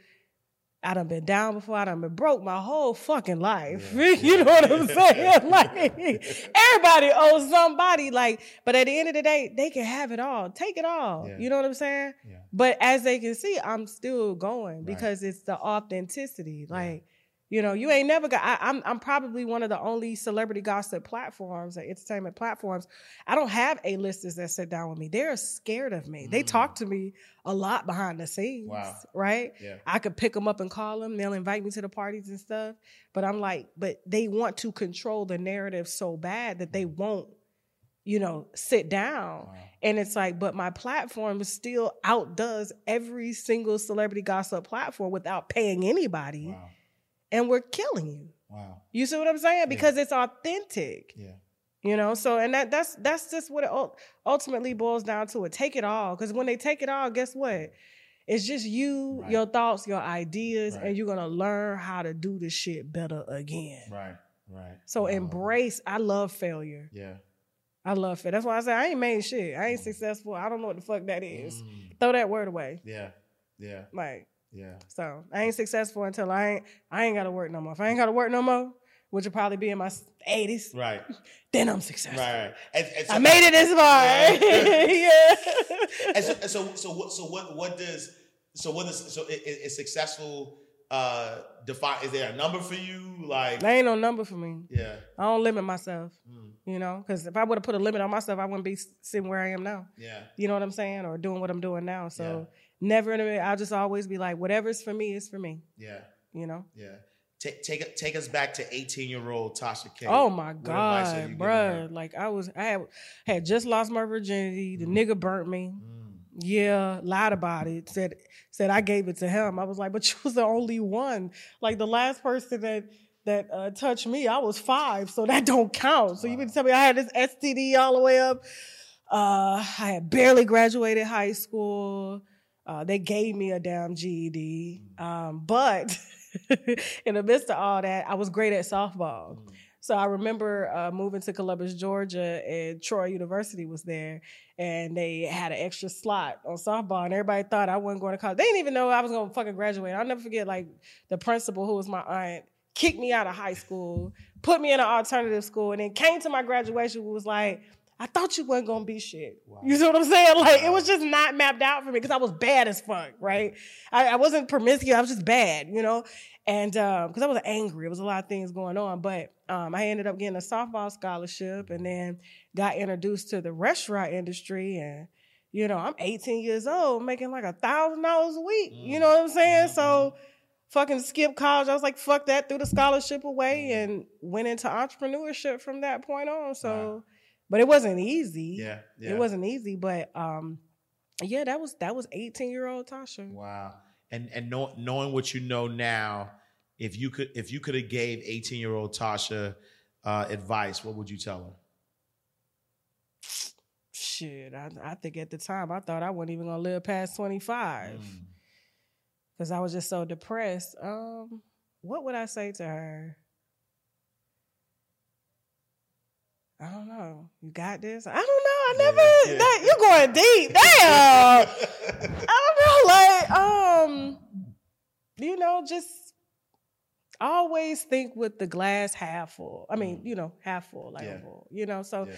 I done been down before. I done been broke my whole fucking life. you know what I'm saying? like everybody owes somebody. Like, but at the end of the day, they can have it all. Take it all. Yeah. You know what I'm saying? Yeah. But as they can see, I'm still going because it's the authenticity. Like, you know, you ain't never got. I, I'm I'm probably one of the only celebrity gossip platforms, or entertainment platforms. I don't have a listers that sit down with me. They're scared of me. They talk to me a lot behind the scenes. Mm. Wow. Right. Yeah. I could pick them up and call them. They'll invite me to the parties and stuff. But I'm like, but they want to control the narrative so bad that they won't, you know, sit down. And it's like, but my platform still outdoes every single celebrity gossip platform without paying anybody. wow And we're killing you. wow You see what I'm saying? Because it's authentic. yeah You know, so and that that's that's just what it ul- ultimately boils down to. It take it all, because when they take it all, guess what? It's just you, Right. your thoughts, your ideas, Right. and you're gonna learn how to do this shit better again. right right So Wow. embrace. I love failure. yeah I love it. That's why I say I ain't made shit. I ain't successful. I don't know what the fuck that is. Throw that word away. yeah yeah Like yeah so, I ain't successful until I ain't. I ain't got to work no more. If I ain't got to work no more, which will probably be in my 80s, right then I'm successful. right right and, and so I made it this far. yeah. and so, so, so what? So what? What does? So what is? So is, is successful? Uh, define? Is there a number for you? Like, there ain't no number for me. yeah, I don't limit myself. You know, because if I would have put a limit on myself, I wouldn't be sitting where I am now. yeah, You know what I'm saying? Or doing what I'm doing now. So Yeah. Never in a minute. I'll just always be like, whatever's for me is for me. yeah, You know? yeah. Take take take us back to eighteen year old Tasha K. Oh my What advice are God, bruh. Like I was I had had just lost my virginity. The nigga burnt me. Mm. Yeah, lied about it. Said said I gave it to him. I was like, but you was the only one. Like the last person that that uh, touched me, I was five, so that don't count. So you mean to tell me I had this STD all the way up? Uh, I had barely graduated high school. Uh, they gave me a damn GED, um, but in the midst of all that, I was great at softball. So I remember uh, moving to Columbus, Georgia, and Troy University was there, and they had an extra slot on softball, and everybody thought I wasn't going to college. They didn't even know I was going to fucking graduate. I'll never forget, like the principal, who was my aunt, kicked me out of high school, put me in an alternative school, and then came to my graduation. Was like, I thought you wasn't gonna be shit. You see what I'm saying? Like it was just not mapped out for me because I was bad as fuck, right? I, I wasn't promiscuous. I was just bad, you know. And um, because I was angry, it was a lot of things going on. But um, I ended up getting a softball scholarship, and then got introduced to the restaurant industry. And you know, I'm 18 years old, making like a thousand dollars a week. You know mm. what I'm saying? Mm-hmm, so mm-hmm. fucking skip college. I was like, fuck that, threw the scholarship away and went into entrepreneurship from that point on. So, but it wasn't easy. Yeah, yeah. It wasn't easy, but um, yeah, that was that was 18 year old Tasha. Wow. And and know, knowing what you know now, if you could if you could have gave eighteen year old Tasha uh, advice, what would you tell her? Shit, I, I think at the time I thought I wasn't even gonna live past 25 Mm. because I was just so depressed. Um, what would I say to her? I don't know. You got this? I don't know. I never. yeah. That, you going deep. Damn. I don't know. Like, um, you know, just always think with the glass half full. I mean, you know, half full, like Yeah. full. You know, so Yeah.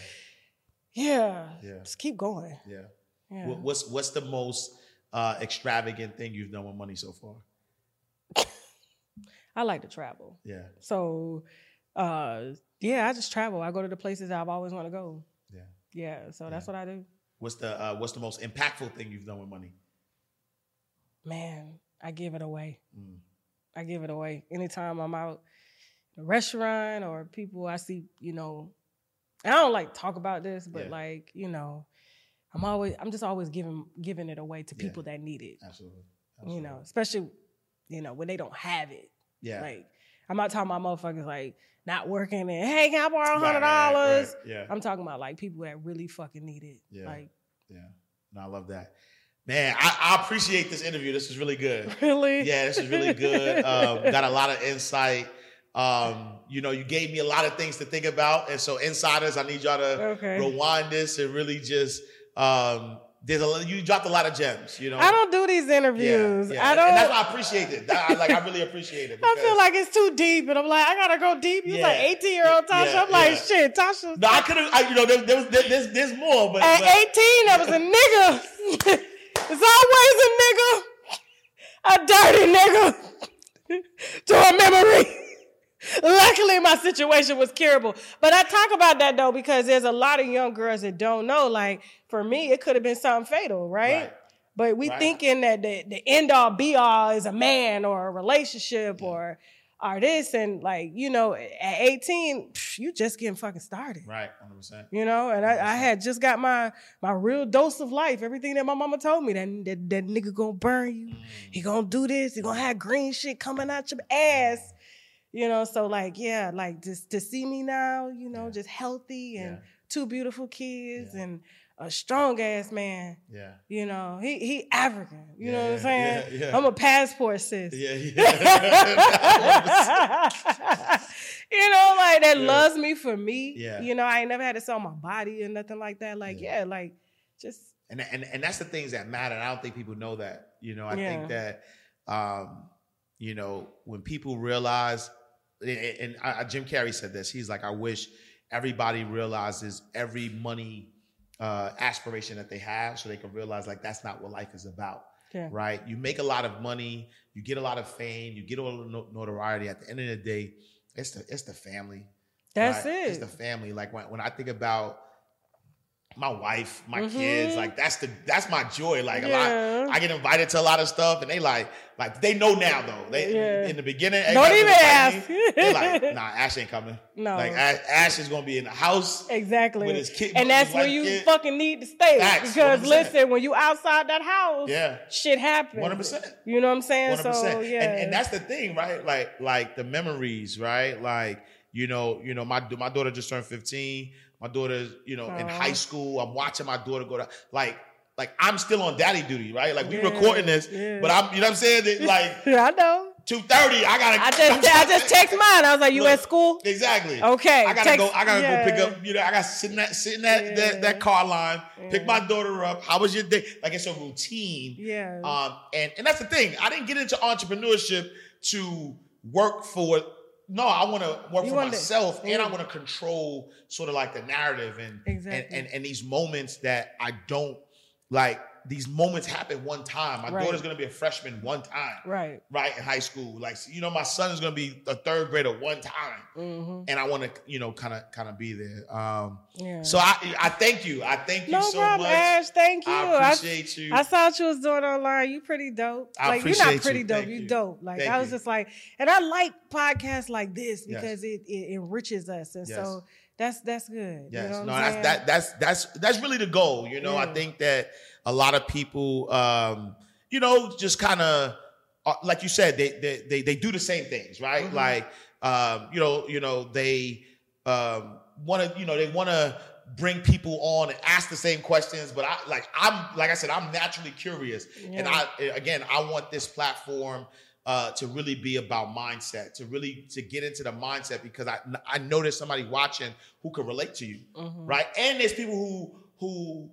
yeah, Yeah. just keep going. Yeah. Yeah. What's what's the most uh, extravagant thing you've done with money so far? I like to travel. Yeah. So, uh, yeah, I just travel. I go to the places I've always want to go. Yeah. Yeah, so that's Yeah. what I do. What's the uh, what's the most impactful thing you've done with money? Man, I give it away. Mm. I give it away. Anytime I'm out at a restaurant or people I see, you know, I don't like talk about this, but Yeah. like, you know, I'm always I'm just always giving giving it away to Yeah. people that need it. Absolutely. You know, especially, you know, when they don't have it. Yeah. Like I'm not talking about motherfuckers like not working and hey, can I borrow hundred dollars? right. Yeah. I'm talking about like people that really fucking need it. Yeah. Like Yeah. No, I love that. Man, I, I appreciate this interview. This is really good. really? Yeah, this is really good. Um, got a lot of insight. Um, you know, you gave me a lot of things to think about, and so insiders, I need y'all to Okay. rewind this and really just um, there's a you dropped a lot of gems. You know, I don't do these interviews. yeah. yeah. I don't. And that's why I appreciate it. I, like I really appreciate it. I feel like it's too deep, and I'm like, I gotta go deep. You Yeah. like 18 year old Tasha. I'm like, shit, Tasha. no, I could have. You know, there, there was there, there's there's more, but, At but 18, I was a nigga. it's always a nigga, a dirty nigga, to a memory. Luckily, my situation was curable. But I talk about that though because there's a lot of young girls that don't know. Like for me, it could have been something fatal, right? Right. But we Right. thinking that the, the end all be all is a man or a relationship or or this and like you know at 18 psh, you just getting fucking started right, hundred percent. you know and I, I had just got my my real dose of life everything that my mama told me that that, that nigga gonna burn you mm. he gonna do this he gonna have green shit coming out your ass you know so like yeah like just to see me now you know Yeah. just healthy and Yeah. two beautiful kids Yeah. and a strong ass man Yeah, you know he he african you know what i'm saying i'm a passport sis yeah, yeah. you know, like that loves me for me. Yeah. You know, I ain't never had to sell my body or nothing like that. Like, Yeah. like just and and and that's the things that matter. And I don't think people know that. You know, I think that um, you know when people realize, and, I, Jim Carrey said this. He's like, I wish everybody realizes every money uh, aspiration that they have, so they can realize like that's not what life is about. yeah. Right? You make a lot of money, you get a lot of fame, you get all the no- notoriety. At the end of the day, it's the it's the family. That's right? it. It's the family. Like when, when I think about my wife, my Mhm. kids, like that's the that's my joy. Like a lot, I get invited to a lot of stuff, and they like like they know now though. They Yeah. in the beginning, Don't even ask. me. They're like, nah, Ash ain't coming. No. like Ash, Ash is gonna be in the house. Exactly. With his kid- and that's where you kid. fucking need to stay. Facts, because 100%. listen, when you outside that house, Yeah. shit happens. 100%. You know what I'm saying? One hundred So percent. yeah. And, and that's the thing, right? Like like the memories, right? Like you know, you know, my my daughter just turned fifteen. My daughter's, you know, in high school. I'm watching my daughter go to like like I'm still on daddy duty, right? Like we Yeah, recording this, yeah. but I'm you know what I'm saying? That, like I know. two thirty, I gotta I just I just text mine. I was like, you Look, at school? Exactly. Okay, I gotta text- go. I gotta yeah. go pick up. You know, I gotta sit in that sit in that that, that car line, pick my daughter up. How was your day? Like it's a routine. Yeah. Um, and and that's the thing. I didn't get into entrepreneurship to work for. No, I want to work You for myself, and I want to control sort of like the narrative and Exactly. and, and and these moments that I don't like. These moments happen one time. My Right. daughter's gonna be a freshman one time, right. right in high school. Like you know, my son is gonna be a third grader one time, hmm and I want to you know kind of kind of be there. Um, Yeah. so I I thank you. I thank you no so problem, much. Ash. Thank you. I appreciate you. I saw what you was doing online. You pretty dope. I like you're not pretty you. dope. You you. dope. Like Thank I was you. just like, and I like podcasts like this Yes. because it, it enriches us, and Yes. so that's that's good. Yes, You know no, that's that that's that's that's really the goal. You know, I think that a lot of people, um, you know, just kind of like you said, they they they, they do the same things, right? Mhm. Like, um, you know, you know, they um, want to, you know, they want to bring people on and ask the same questions. But I like I'm like I said, I'm naturally curious, and I again, I want this platform uh, to really be about mindset, to really to get into the mindset because I I know there's somebody watching who can relate to you, Mhm. right? And there's people who who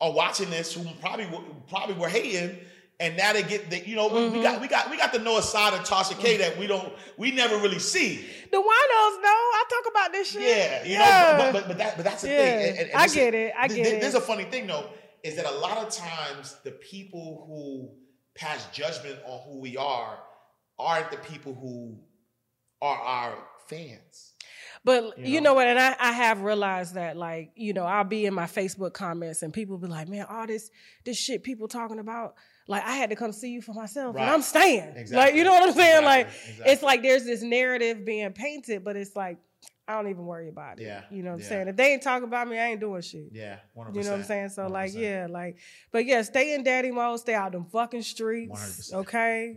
are watching this who probably probably were hating. And now they get the, you know, we- we mm-hmm. got we got we got to know a side of Tasha K that we don't we never really see. The winos know. I talk about this shit. Yeah, you Yeah. know, but, but but that but that's the Yeah. thing. And- and- I get it. I get it. There's a funny thing though, is that a lot of times the people who pass judgment on who we are aren't the people who are our fans. But You you know? know, what? And I, I have realized that, like, you know, I'll be in my Facebook comments and people be like, man, all this this shit people talking about, like, I had to come see you for myself. Right. And I'm staying. Exactly. Like, you know what I'm saying? Exactly. Like, Exactly. it's like there's this narrative being painted, but it's like, I don't even worry about it. Yeah. You know what I'm saying? If they ain't talking about me, I ain't doing shit. Yeah, 100%. You know what I'm saying? So like, 100%. yeah, like, but yeah, stay in daddy mode, stay out them fucking streets. 100%. Okay.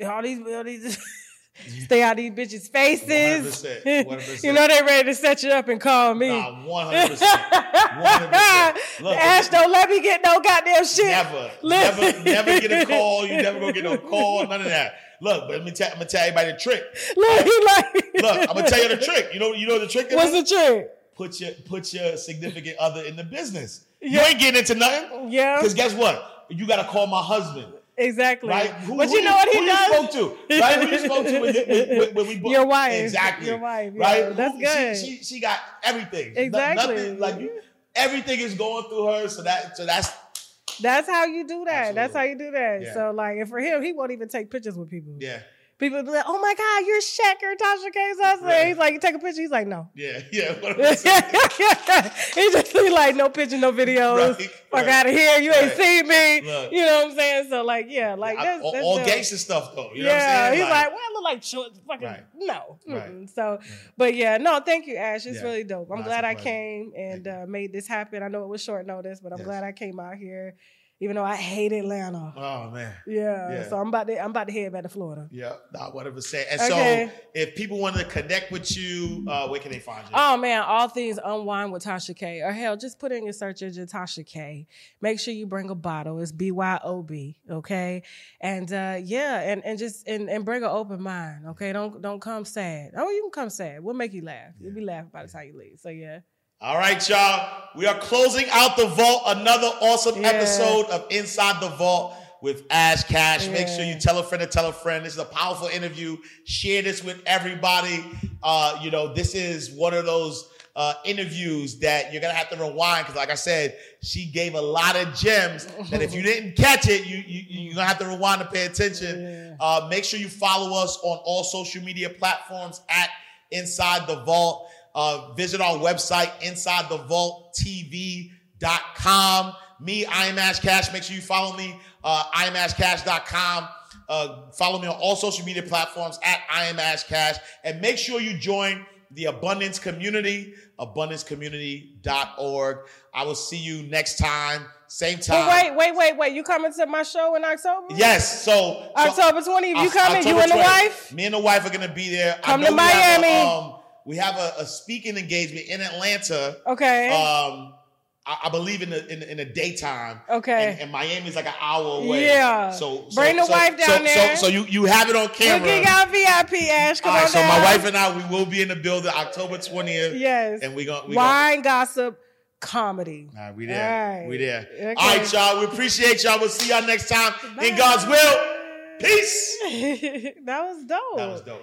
100%. All these, all these stay out these bitches' faces. 100%, 100%. you know they ready to set you up and call me. Nah, 100%. 100%. Ash, don't let me get no goddamn shit. Never, never, never get a call. You never gonna get no call. None of that. Look, but let me tell, I'm gonna tell everybody the trick. Look, he like, Look, I'm gonna tell you the trick. You know, you know the trick. What's the trick? put your put your significant other in the business. You ain't getting into nothing. Yeah, Because guess what? You gotta call my husband. Exactly. Right? Who- but who you know what he who does? you spoke to? Right? Who you spoke to when, you, when, when- we booked? Your wife. Exactly. Your wife, yeah, Right? that's Who- good. She, she, she got everything. No- Exactly. nothing, like you, everything is going through her. So that so that's That's how you do that. That's how you do that. Yeah. So like, and for him, he won't even take pictures with people. yeah. People be like, "Oh my God, you're Shaq or Tasha K's husband." Right. He's like, take a picture." He's like, "No." Yeah. Yeah. he just be like, "No picture, no videos. Right, Fuck right. out of here. You ain't seen me." Look. You know what I'm saying? So like, yeah, like I- that's, all, that's all gangster stuff though. You know yeah, what I'm saying? he's like, well, I look like short, fucking Right. no. Right. Mm-mm. So, but yeah, no, thank you, Ash. It's Yeah. really dope. I'm No, it's glad I came and uh, made this happen. I know it was short notice, but I'm Yes. glad I came out here, even though I hate Atlanta. oh man. Yeah, Yeah. so I'm about to I'm about to head back to Florida. Yeah, nah, whatever say. And Okay. so if people want to connect with you, uh, where can they find you? Oh man, all things Unwine with Tasha K. Or hell, just put in your search engine Tasha K. Make sure you bring a bottle. It's B Y O B. Okay, and uh, yeah, and and just and, and bring an open mind. Okay, don't don't come sad. Oh, you can come sad. We'll make you laugh. You'll be laughing by the time you leave. So yeah. All right, y'all. We are closing out the vault. Another awesome Yeah. episode of Inside the Vault with Ash Cash. Make sure you tell a friend to tell a friend. This is a powerful interview. Share this with everybody. Uh, you know, this is one of those uh, interviews that you're gonna have to rewind because, like I said, she gave a lot of gems that if you didn't catch it, you, you you're gonna have to rewind to pay attention. Uh, make sure you follow us on all social media platforms at Inside the Vault. Uh, visit our website, InsideTheVaultTV.com. Me, I am Ash Cash. Make sure you follow me, uh, IamAshCash.com. Uh, follow me on all social media platforms at I am Ash Cash. And make sure you join the Abundance Community, abundancecommunity.org. I will see you next time, same time. But wait, wait, wait, wait. You coming to my show in October? Yes, so, October 20. If you Oc- coming, you October and the wife? Me and the wife are gonna be there. Come to we have Miami. um, we have a, a speaking engagement in Atlanta. Okay. Um, I, I believe in the in, the- in the daytime. Okay. And, and Miami's like an hour away. Yeah. So, so Bring the so- wife down so, there. So, so you you have it on we'll camera. get y'all VIP, Ash. Come All right. So down. my wife and I we will be in the building October twentieth. Yes. And we gonna we gonna, Wine, gossip, comedy. all right, we there. All right. We there. Okay. All right, y'all. We appreciate y'all. We'll see y'all next time. In God's will. Peace. that was dope. That was dope.